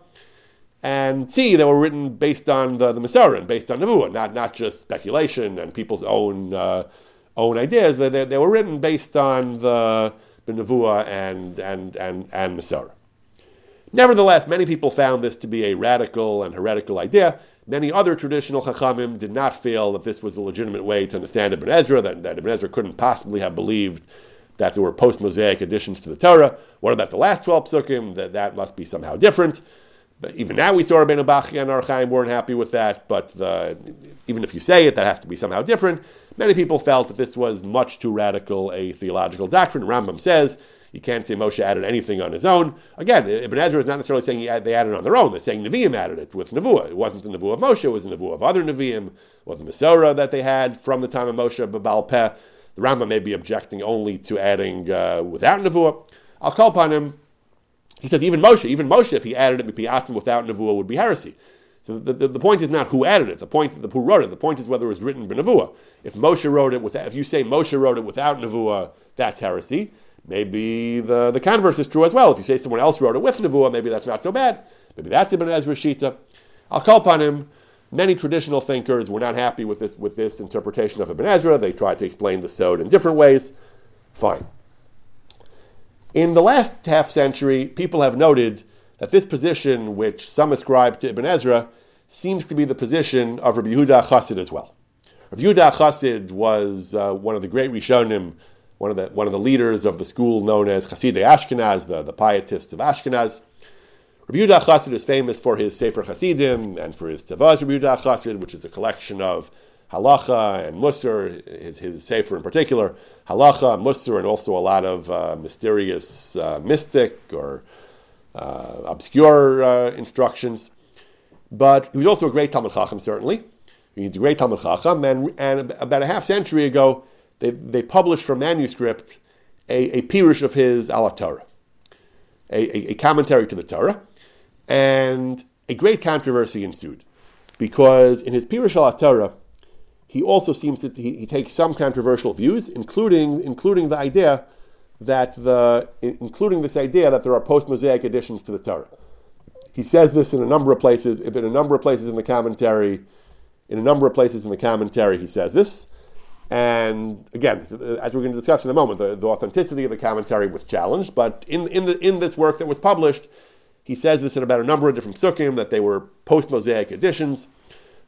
and C, they were written based on the, the Masorah, based on Nevuah, not, not just speculation and people's own, uh, own ideas. They, they, they, were written based on the, the Nevuah and, and, and, and. Nevertheless, many people found this to be a radical and heretical idea. Many other traditional Chachamim did not feel that this was a legitimate way to understand Ibn Ezra, that, that Ibn Ezra couldn't possibly have believed that there were post-Mosaic additions to the Torah. What about the last 12 psukim? That, that must be somehow different. Even now we saw Rabbeinu Bachya and Ohr HaChaim weren't happy with that, but even if you say it, that has to be somehow different. Many people felt that this was much too radical a theological doctrine. Rambam says you can't say Moshe added anything on his own. Again, Ibn Ezra is not necessarily saying they added on their own. They're saying Nevi'im added it with Nevuah. It wasn't the Nevuah of Moshe, it was the Nevuah of other Nevi'im. Was the Masorah that they had from the time of Moshe, Babal Peh. The Rambam may be objecting only to adding uh, without Nevuah. I'll call upon him. He says even Moshe, even Moshe, if he added it Mipiatim without Nevuah, would be heresy. So the, the, the, point is not who added it. The point, the, who wrote it. The point is whether it was written by Nevuah. If Moshe wrote it without, if you say Moshe wrote it without Nevuah, that's heresy. Maybe the, the converse is true as well. If you say someone else wrote it with Nevuah, maybe that's not so bad. Maybe that's Ibn Ezra Shita. I'll call upon him. Many traditional thinkers were not happy with this, with this interpretation of Ibn Ezra. They tried to explain the Sod in different ways. Fine. In the last half century, people have noted that this position, which some ascribe to Ibn Ezra, seems to be the position of Rabbi Yehuda Chassid as well. Rabbi Yehuda Chassid was uh, one of the great Rishonim one of the one of the leaders of the school known as Hasidei Ashkenaz, the, the pietists of Ashkenaz. Rabbi Yehuda Chassid is famous for his Sefer Hasidim and for his Tzava'as Rabbi Yehuda Chassid, which is a collection of halacha and musar, his, his Sefer in particular, halacha, musar, and also a lot of uh, mysterious uh, mystic or uh, obscure uh, instructions. But he was also a great Talmud Chacham, certainly. He was a great Talmud Chacham, and, and about a half century ago, they, they published from manuscript a, a Pirush of his Al Torah, a, a, a, commentary to the Torah, and a great controversy ensued. Because in his Pirush Al Torah, he also seems to he, he, takes some controversial views, including including the idea that the including this idea that there are post Mosaic additions to the Torah. He says this in a number of places. In a number of places in the commentary, in a number of places in the commentary, he says this. And again, as we're going to discuss in a moment, the, the authenticity of the commentary was challenged. But in, in, the, in this work that was published, he says this in about a number of different sukkim that they were post Mosaic editions.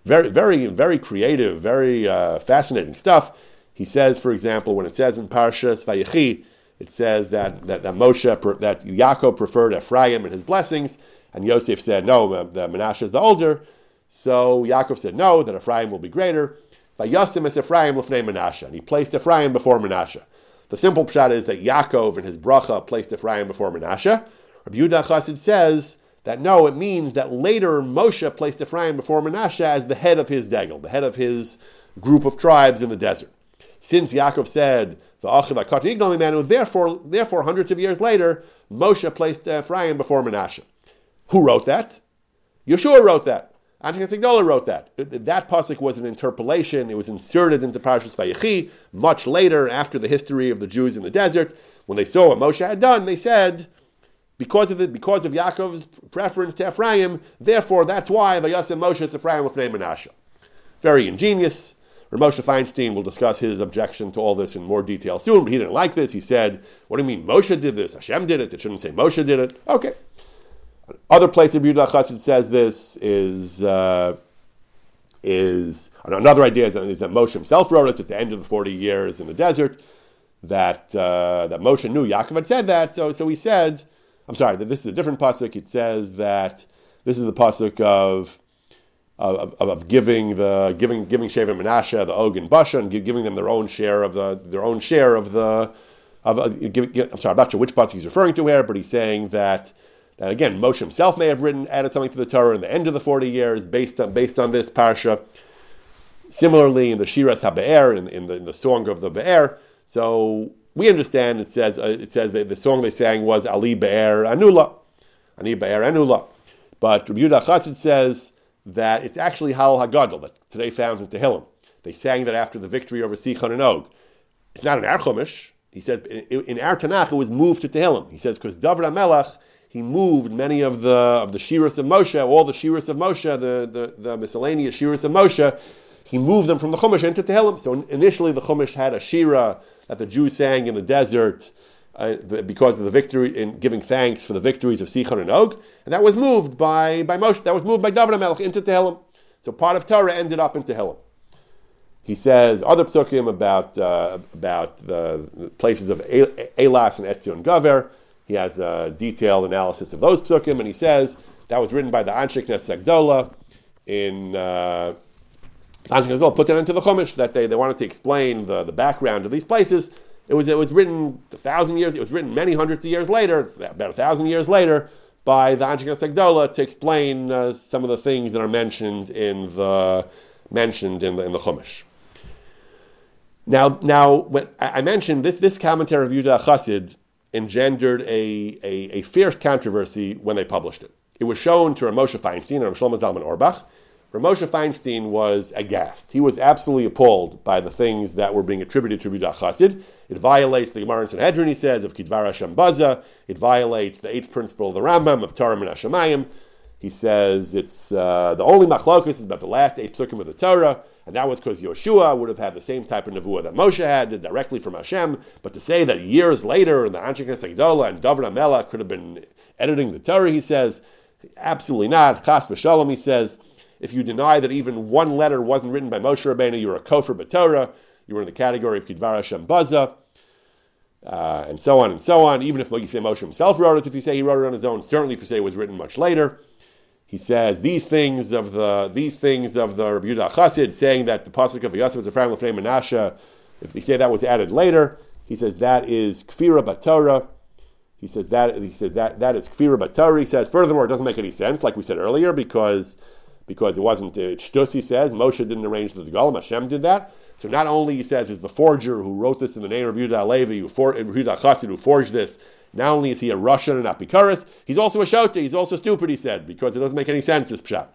Very, very, very creative, very uh, fascinating stuff. He says, for example, when it says in Parshas Vayechi, it says that, that, that Moshe, that Yaakov preferred Ephraim and his blessings, and Yosef said, no, the Menashe is the older. So Yaakov said, no, that Ephraim will be greater. Vayasim es Ephraim lefnei Menashe, and he placed Ephraim before Menashe. The simple pshat is that Yaakov and his bracha placed Ephraim before Menashe. Rabbi Yehuda Chassid says that no, it means that later Moshe placed Ephraim before Manasseh as the head of his degel, the head of his group of tribes in the desert. Since Yaakov said, the therefore, therefore, hundreds of years later, Moshe placed Ephraim before Manasseh. Who wrote that? Yeshua wrote that. Anshei Sigdola wrote that. That pasuk was an interpolation. It was inserted into Parashas Vayechi much later, after the history of the Jews in the desert. When they saw what Moshe had done, they said, because of it, because of Yaakov's preference to Ephraim, therefore that's why the Yasem Moshe is Ephraim with Menashe. Very ingenious. Moshe Feinstein will discuss his objection to all this in more detail soon, but he didn't like this. He said, What do you mean Moshe did this? Hashem did it. It shouldn't say Moshe did it. Okay. Other place of Yehuda Chassid says this is uh, is another idea is, that Moshe himself wrote it at the end of the forty years in the desert. That uh, that Moshe knew Yaakov had said that, so so he said, I'm sorry, that this is a different pasuk. It says that this is the pasuk of of, of, of, giving the giving giving Shevet Menashe the Og and Basha and giving them their own share of the their own share of the of uh, give, I'm sorry, I'm not sure which pasuk he's referring to here, but he's saying that and again, Moshe himself may have written, added something to the Torah in the end of the 40 years based on, based on this parsha. Similarly, in the Shiras HaBe'er, in, in, the, in the song of the Be'er, so we understand it says, uh, it says that the song they sang was Ali Be'er Anula. Ali Be'er Anula. But Rabbi Yehuda Chassid says that it's actually Hal Hagadol, that today found in Tehillim. They sang that after the victory over Sichon and Og. It's not an Archomish. He says in, our Tanakh it was moved to Tehillim. He says because David HaMelech he moved many of the of the shiras of Moshe, all the shiras of Moshe, the, the, the miscellaneous shiras of Moshe, he moved them from the Chumash into Tehillim. So initially the Chumash had a shira that the Jews sang in the desert uh, because of the victory in giving thanks for the victories of Sichon and Og, and that was moved by by Moshe. That was moved by David Melech into Tehillim. So part of Torah ended up in Tehillim. He says other psukim about uh, about the places of Elas and Etzion Gaver. He has a detailed analysis of those psukim, and he says that was written by the Anshik Nesek in. Uh, Anshik well put that into the Chumash that they, they wanted to explain the, the background of these places. It was it was written a thousand years. It was written many hundreds of years later, about a thousand years later, by the Anshik Nesek to explain uh, some of the things that are mentioned in the mentioned in the in the Chumash. Now, now, when I mentioned this, this commentary of Yudah Chassid engendered a, a, a, fierce controversy when they published it. It was shown to Ramosha Feinstein and Shlomo Zalman Auerbach. Ramosha Feinstein was aghast. He was absolutely appalled by the things that were being attributed to Yudah Chassid. It violates the Gemara in Sanhedrin, he says, of Hashem Baza. It violates the eighth principle of the Rambam of Torah and Hashemayim. He says it's uh, the only machlokus is about the last eight psukim of the Torah. And that was because Yoshua would have had the same type of nevuah that Moshe had directly from Hashem. But to say that years later, in the Anshe Agdola and David Amela could have been editing the Torah, he says, absolutely not. Chas v'shalom, he says, if you deny that even one letter wasn't written by Moshe Rabbeinu, you're a kofar b'Torah. You were in the category of Kidvar Hashem Baza. Uh, and so on and so on. Even if you say Moshe himself wrote it, if you say he wrote it on his own, certainly if you say it was written much later he says these things of the these things of the Rabbi Yudah Chassid, saying that the pasuk of Yosef is a family of Menashe. If we say that was added later, he says that is kfira batorah. He says that he says that that is kfira batorah. He says furthermore, it doesn't make any sense, like we said earlier, because because it wasn't uh, Shtus. He says Moshe didn't arrange the Golem, Hashem did that. So not only he says is the forger who wrote this in the name of Yudah Levi, who for, Yudah Chassid, who forged this, not only is he a Russian and Apikaris, he's also a Shota, he's also stupid, he said, because it doesn't make any sense, this Pshat.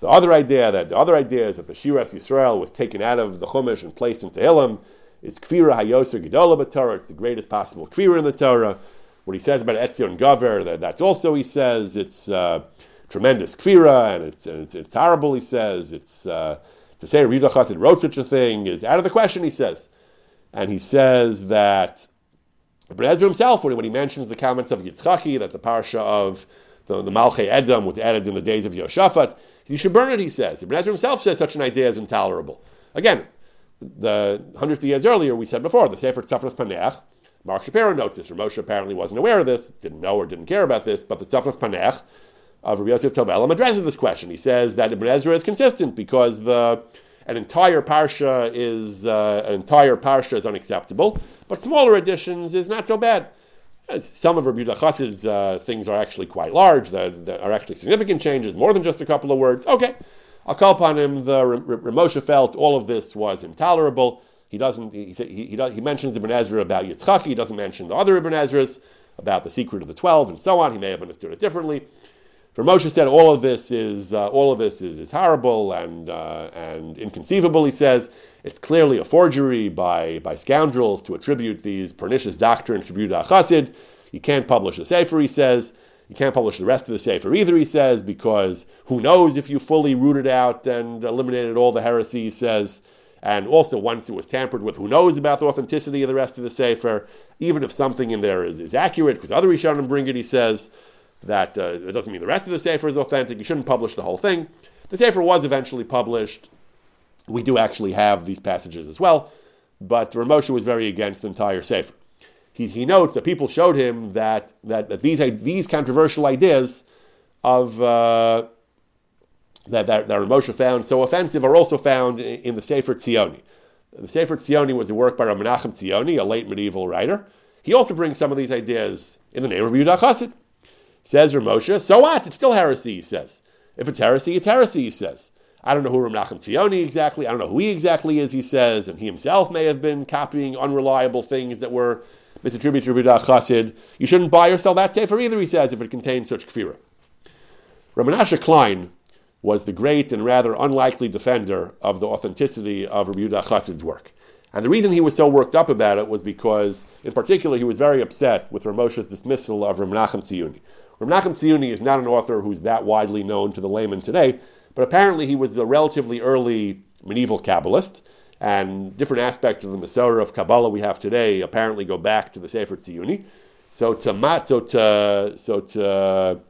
The other idea that the other idea is that the Shiras Yisrael was taken out of the Chumash and placed into Tehillim is Kfira Hayoser Gedola Torah. It's the greatest possible Kfira in the Torah. What he says about Etzion Gaver, that, that's also he says it's uh, tremendous Kfira and it's, and it's, it's horrible. He says it's uh, to say Rida Chassid wrote such a thing is out of the question. He says, and he says that but Ezra himself, when he mentions the comments of Yitzchaki, that the parsha of the, the Edom was added in the days of Yoshaphat, you should burn it, he says. Ibn Ezra himself says such an idea is intolerable. Again, the hundreds of years earlier, we said before, the Sefer Tzafnas Paneach, Marc Shapiro notes this. Ramosha apparently wasn't aware of this, didn't know or didn't care about this, but the Tzafnas Paneach of Rabbi Yosef addresses this question. He says that Ibn Ezra is consistent because the an entire parsha is uh, an entire parsha is unacceptable. But smaller additions is not so bad. Some of Rabbi Chassid's uh, things are actually quite large, that, are actually significant changes, more than just a couple of words. Okay, I'll call upon him. The Ramosha felt all of this was intolerable. He doesn't. He, he, he, he mentions Ibn Ezra about Yitzchaki. He doesn't mention the other Ibn Ezras about the secret of the twelve and so on. He may have understood it differently. For Moshe said all of this is uh, all of this is, is horrible and uh, and inconceivable. He says it's clearly a forgery by, by scoundrels to attribute these pernicious doctrines to Yehuda Chassid. You can't publish the Sefer, he says. You can't publish the rest of the Sefer either, he says, because who knows if you fully rooted out and eliminated all the heresy, he says. And also, once it was tampered with, who knows about the authenticity of the rest of the Sefer, even if something in there is, is accurate, because other Rishonim bring it, he says, that uh, it doesn't mean the rest of the Sefer is authentic. You shouldn't publish the whole thing. The Sefer was eventually published we do actually have these passages as well, but Ramosha was very against the entire Sefer. He, he notes that people showed him that, that, that these, these controversial ideas of uh, that, that, that Ramosha found so offensive are also found in, in the Sefer Tzioni. The Sefer Tzioni was a work by Menachem Tzioni, a late medieval writer. He also brings some of these ideas in the name of Yehuda Chassid. Says Ramosha, so what? It's still heresy, he says. If it's heresy, it's heresy, he says. I don't know who Ramnachem Tzioni exactly. I don't know who he exactly is. He says, and he himself may have been copying unreliable things that were misattributed to Rabbi Chassid. You shouldn't buy or sell that sefer either. He says if it contains such kfira. Ramanasha Klein was the great and rather unlikely defender of the authenticity of Rabbi Yehuda Chassid's work. And the reason he was so worked up about it was because, in particular, he was very upset with Ramosha's dismissal of Ramnachem Menachem Tziyuni is not an author who's that widely known to the layman today, but apparently he was a relatively early medieval Kabbalist, and different aspects of the Masorah of Kabbalah we have today apparently go back to the Sefer Tziyuni. So to mat, so to so to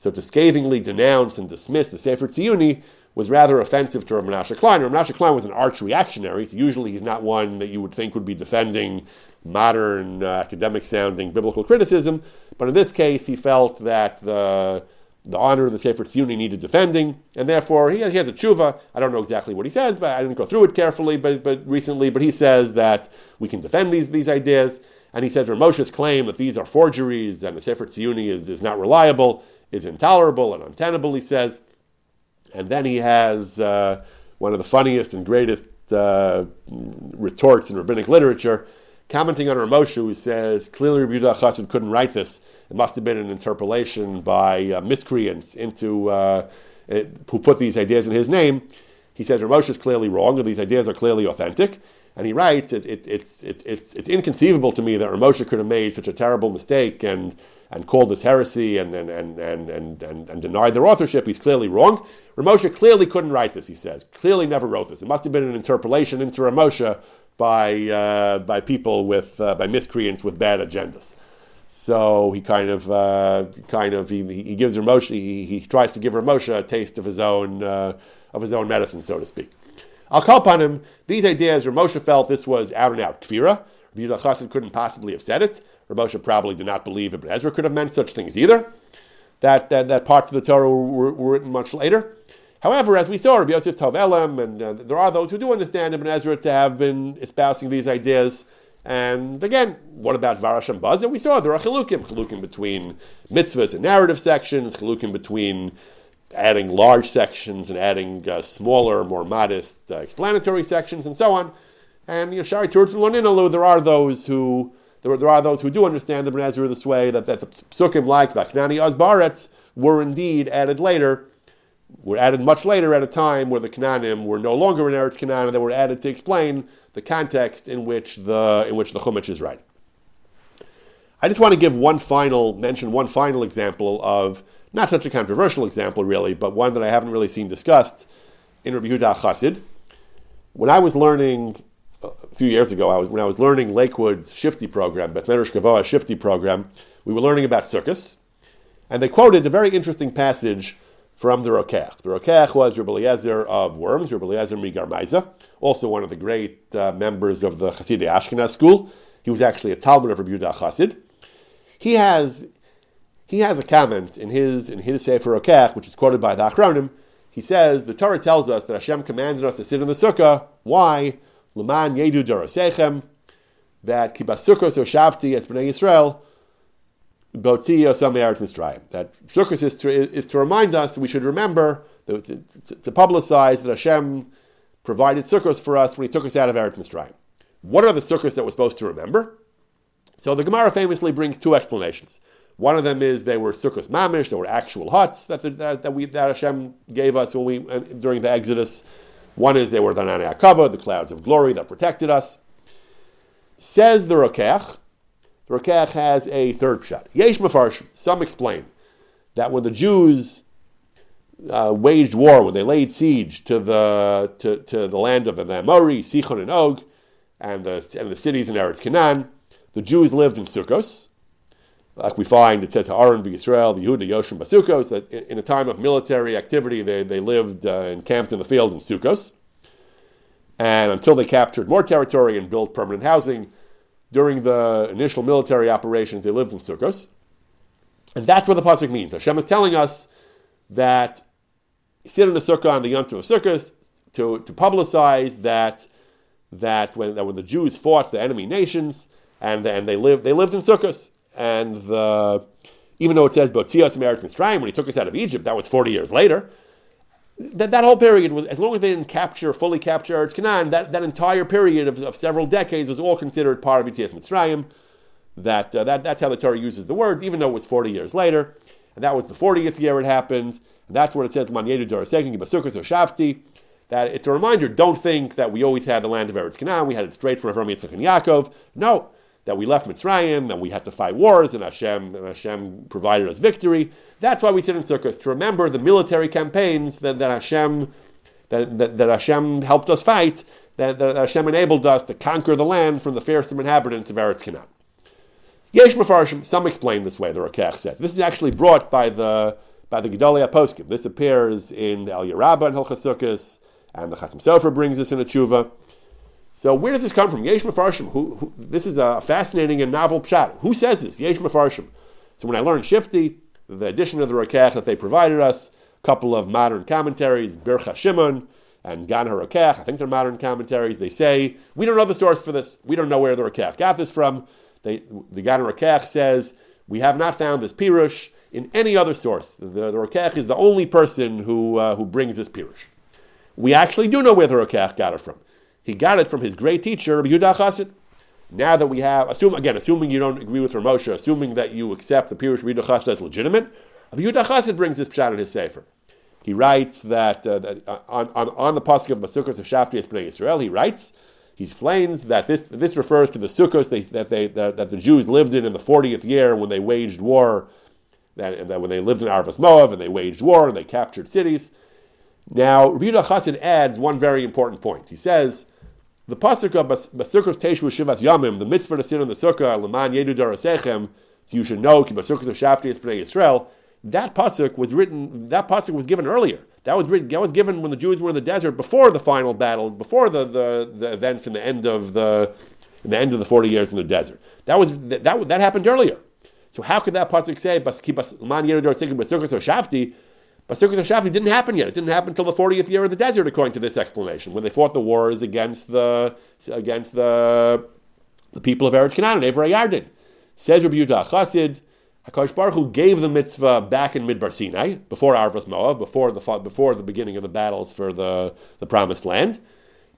so to scathingly denounce and dismiss the Sefer Tziyuni was rather offensive to Rav Menashe Klein. Rav Menashe Klein was an arch reactionary, so usually he's not one that you would think would be defending modern uh, academic sounding biblical criticism. But in this case, he felt that the the honor of the Sefer Tziyuni needed defending, and therefore he has, he has a tshuva. I don't know exactly what he says, but I didn't go through it carefully, but, but recently. But he says that we can defend these, these ideas, and he says Ramosha's claim that these are forgeries and the Sefer Tziyuni is, is not reliable is intolerable and untenable, he says. And then he has uh, one of the funniest and greatest uh, retorts in rabbinic literature, commenting on Ramosha, who says, clearly Rabbi Yehuda Chassid couldn't write this. It must have been an interpolation by uh, miscreants into uh, it, who put these ideas in his name. He says Ramosha is clearly wrong, and these ideas are clearly authentic. And he writes, it, it, it's, it, it's, it's inconceivable to me that Ramosha could have made such a terrible mistake and, and called this heresy and, and, and, and, and, and, and denied their authorship. He's clearly wrong. Ramosha clearly couldn't write this, he says. Clearly never wrote this. It must have been an interpolation into Ramosha by, uh, by people with, uh, by miscreants with bad agendas. So he kind of, uh, kind of, he, he gives Ramosha, he, he tries to give Ramosha a taste of his own, uh, of his own medicine, so to speak. I'll call upon him. These ideas, Ramosha felt this was out and out kfira. Rabbi Chassid couldn't possibly have said it. Ramosha probably did not believe it, but Ezra could have meant such things either. That, that, that parts of the Torah were, were written much later. However, as we saw, Rabbi Yosef Tov Elem, and uh, there are those who do understand Ibn Ezra to have been espousing these ideas. And again, what about Varasham Baz? And we saw there are chilukim, chilukim between mitzvahs and narrative sections, chilukim between adding large sections and adding uh, smaller, more modest uh, explanatory sections, and so on. And you know, Shari Turtz and Loninalu, there are those who there, there are those who do understand the Ezra this way that, that the psukim like the Vaknani Azbaretz were indeed added later, were added much later at a time where the Canaanim were no longer in Eretz Canaan, and they were added to explain the context in which the in which the Chumash is right. I just want to give one final mention, one final example of not such a controversial example, really, but one that I haven't really seen discussed in Rabbi Yehuda Chassid. When I was learning a few years ago, I was, when I was learning Lakewood's Shifty program, Beth Medrash Gavoa Shifty program, we were learning about circus, and they quoted a very interesting passage from the Rokeach. The Rokeach was Rabbi Eliezer of Worms, Rabbi Eliezer Migarmaiza, also one of the great uh, members of the Hasidei Ashkenaz school. He was actually a Talmud of Rabbi Yehuda Chassid. He has he has a comment in his in his Sefer Rokeach, which is quoted by the Achronim. He says the Torah tells us that Hashem commanded us to sit in the sukkah. Why? Leman yedu dorosechem. That kibasukos shavti es bnei Yisrael. Botzi osam eretz mitzrayim. That sukkos is to, is to remind us. We should remember to, to, to publicize that Hashem provided sukkos for us when He took us out of Eretz Mitzrayim. What are the sukkos that we're supposed to remember? So the Gemara famously brings two explanations. One of them is they were sukkos mamish, they were actual huts that, the, that, that, we, that Hashem gave us when we, during the Exodus. One is they were the Nani Akava, the clouds of glory that protected us. Says the Rokeach, the has a third shot. Yesh Mefarsh, some explain that when the Jews uh, waged war, when they laid siege to the, to, to the land of the Amori, Sichon and Og, and the, and the cities in Eretz Canaan, the Jews lived in Sukkos, like we find, it says Aaron Israel, the Yehuda Yoshim Basukos, that in, a time of military activity, they, they lived uh, and camped in the field in Sukkos. And until they captured more territory and built permanent housing, during the initial military operations, they lived in Sukkos. And that's what the Pasuk means. Hashem is telling us that sit in a sukkah on the Yom of Sukkos to, to publicize that, that, when, that when the Jews fought the enemy nations and, and they, lived, they lived in Sukkos and the even though it says Botzias American Mitzrayim when he took us out of Egypt, that was forty years later. That, that whole period was as long as they didn't capture fully capture Eretz Canaan, that, that entire period of, of several decades was all considered part of Botzias Mitzrayim. That, uh, that that's how the Torah uses the words, even though it was forty years later, and that was the fortieth year it happened. And that's where it says. That it's a reminder. Don't think that we always had the land of Eretz Canaan. We had it straight from Avram Yitzchak and Yaakov. No, that we left Mitzrayim and we had to fight wars and Hashem and Hashem provided us victory. That's why we sit in Sukkot to remember the military campaigns that, that Hashem that, that, that Hashem helped us fight, that, that Hashem enabled us to conquer the land from the fearsome inhabitants of Eretz Canaan. Yesh Mefarshim, some explain this way, the Rokeach says. This is actually brought by the by the Gedalia Poskim. This appears in the Eliyah Rabbah and Hilchasukis, and the Chasam Sofer brings this in a tshuva. So where does this come from? Yesh Mefarshim. Who, who, this is a fascinating and novel pshat. Who says this? Yesh Mefarshim. So when I learned Shifti, the addition of the Rokeach that they provided us, a couple of modern commentaries, Bircha Shimon and Gan HaRokeach, I think they're modern commentaries, they say, we don't know the source for this. We don't know where the Rokeach got this from. They, the Gan HaRokeach says, we have not found this Pirush in any other source. The, the is the only person who, uh, who brings this Pirush. We actually do know where the Rokeach got it from. He got it from his great teacher, Yehuda Chassid. Now that we have, assume again, assuming you don't agree with Ramosha, assuming that you accept the Pirush Yehuda Chassid as legitimate, Yehuda Chassid brings this pshat in his sefer. He writes that, uh, that uh, on, on, on, the pasuk of Masukas of Shafti Bnei Israel, he writes, he explains that this this refers to the sukkos they, that they that, that, the Jews lived in in the 40th year when they waged war, that, that when they lived in Arvas Moab and they waged war and they captured cities. Now, Rabbi Chassid adds one very important point. He says the pasuk of Basukos Teshu Shivat Yamim, the mitzvah to sit on the sukkah, Leman Yedu Darasechem, so you should know, Kibasukos of Shafti Bnei Israel. That pasuk was written. That pasuk was given earlier. That was written. That was given when the Jews were in the desert before the final battle, before the, the, the events in the end of the in the end of the forty years in the desert. That was that that, that happened earlier. So how could that pasuk say Leman Yedu Darasechem Basukos of Shafti? But Sukkot Shafti didn't happen yet. It didn't happen until the 40th year of the desert, according to this explanation, when they fought the wars against the against the, the people of Eretz Canaan and Ever Yarden. Says Rabbi Yudah Chassid, Hakadosh Baruch Hu gave the mitzvah back in Midbar Sinai before Arvas Moab, before the before the beginning of the battles for the, the Promised Land.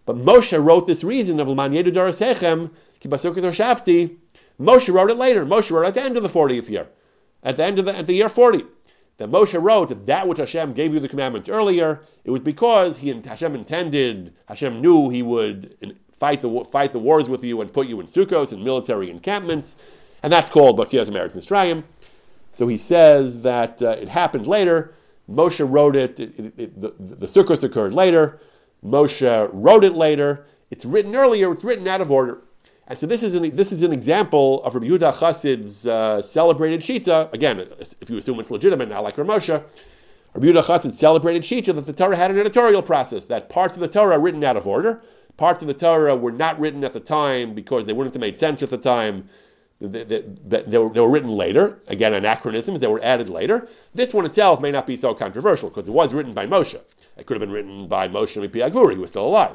But Moshe wrote this reason of L'man Yedu Darasechem Kibasukot Shafti. Moshe wrote it later. Moshe wrote it at the end of the 40th year, at the end of the, at the year 40 that Moshe wrote that which Hashem gave you the commandment earlier, it was because he Hashem intended, Hashem knew he would fight the fight the wars with you and put you in sukkos and military encampments, and that's called Batsias American Mitzrayim. So he says that uh, it happened later. Moshe wrote it. it, it, it the, the sukkos occurred later. Moshe wrote it later. It's written earlier. It's written out of order. And so this is an, this is an example of Rabbi Yehuda Chassid's uh, celebrated shita. Again, if you assume it's legitimate, not like Ramosha, Rabbi Yehuda Chassid's celebrated shita that the Torah had an editorial process, that parts of the Torah are written out of order, parts of the Torah were not written at the time because they wouldn't have made sense at the time. They, they, they, were, they were written later. Again, anachronisms, they were added later. This one itself may not be so controversial because it was written by Moshe. It could have been written by Moshe Mipi Agvuri, who was still alive.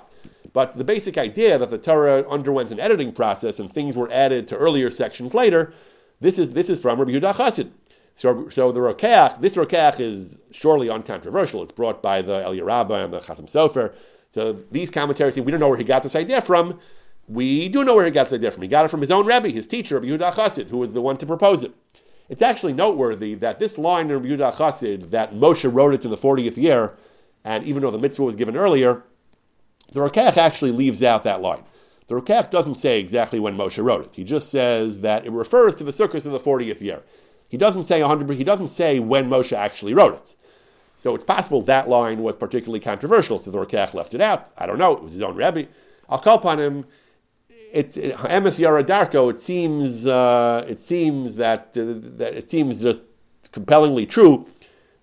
But the basic idea that the Torah underwent an editing process and things were added to earlier sections later, this is, this is from Rabbi Yehuda Chassid. So, so the Rokeach, this Rokeach is surely uncontroversial. It's brought by the Eliyah Rabbah and the Chasam Sofer. So these commentaries we don't know where he got this idea from. We do know where he got this idea from. He got it from his own Rebbe, his teacher, Rabbi Yehuda Chassid, who was the one to propose it. It's actually noteworthy that this line in Rabbi Yehuda Chassid, that Moshe wrote it in the 40th year, and even though the mitzvah was given earlier, the Rokach actually leaves out that line. The Rokach doesn't say exactly when Moshe wrote it. He just says that it refers to the Sukkot in the 40th year. He doesn't say 100. He doesn't say when Moshe actually wrote it. So it's possible that line was particularly controversial, so the Rokach left it out. I don't know. It was his own Rebbe. I'll call upon him. It, it, Yaradarko. It seems. Uh, it seems that, uh, that it seems just compellingly true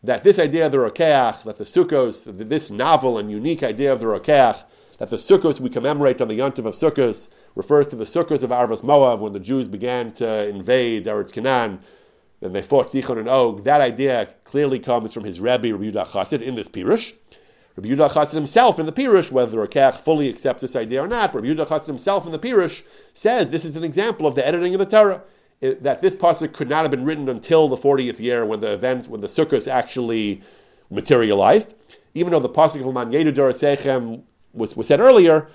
that this idea of the Rokeach, that the Sukkos, this novel and unique idea of the Rokeach, that the Sukkos we commemorate on the Yontiv of Sukkos refers to the Sukkos of Arvas Moab when the Jews began to invade Eretz Canaan and they fought Sichon and Og. That idea clearly comes from his Rebbe, Rabbi Yudah Chassid, in this Pirush. Rabbi Yudah Chassid himself in the Pirush, whether Rokeach fully accepts this idea or not, Rabbi Yudah Chassid himself in the Pirush says this is an example of the editing of the Torah. It, that this pasuk could not have been written until the 40th year when the event, when the circus actually materialized. Even though the pasuk of Man Yedu Dorasechem was, was said earlier,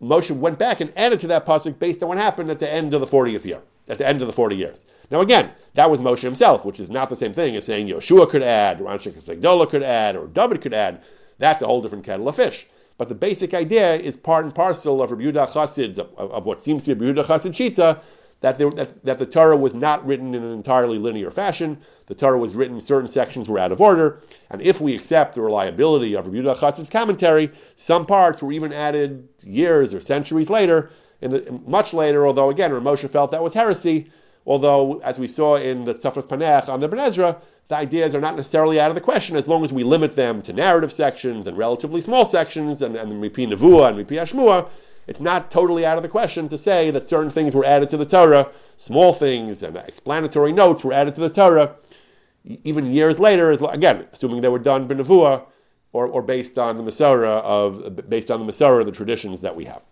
Moshe went back and added to that pasuk based on what happened at the end of the 40th year, at the end of the 40 years. Now again, that was Moshe himself, which is not the same thing as saying Yeshua could add, or Anshe Segdola could add, or David could add. That's a whole different kettle of fish. But the basic idea is part and parcel of Rabbi Yehuda Chassid, of, of, what seems to be Rabbi Yehuda Chassid Shita, that, there, that, that the Torah was not written in an entirely linear fashion. The Torah was written, certain sections were out of order. And if we accept the reliability of Rabbi Chassid's commentary, some parts were even added years or centuries later, in the, much later, although again, Ramosha felt that was heresy. Although, as we saw in the Tzafnas Paneach on the Ibn Ezra, the ideas are not necessarily out of the question as long as we limit them to narrative sections and relatively small sections and, and Mipi Nevuah and Mipi Ashmua. It's not totally out of the question to say that certain things were added to the Torah, small things and explanatory notes were added to the Torah, even years later, again, assuming they were done Benavua or, or based on the Masorah of based on the Masorah, the traditions that we have.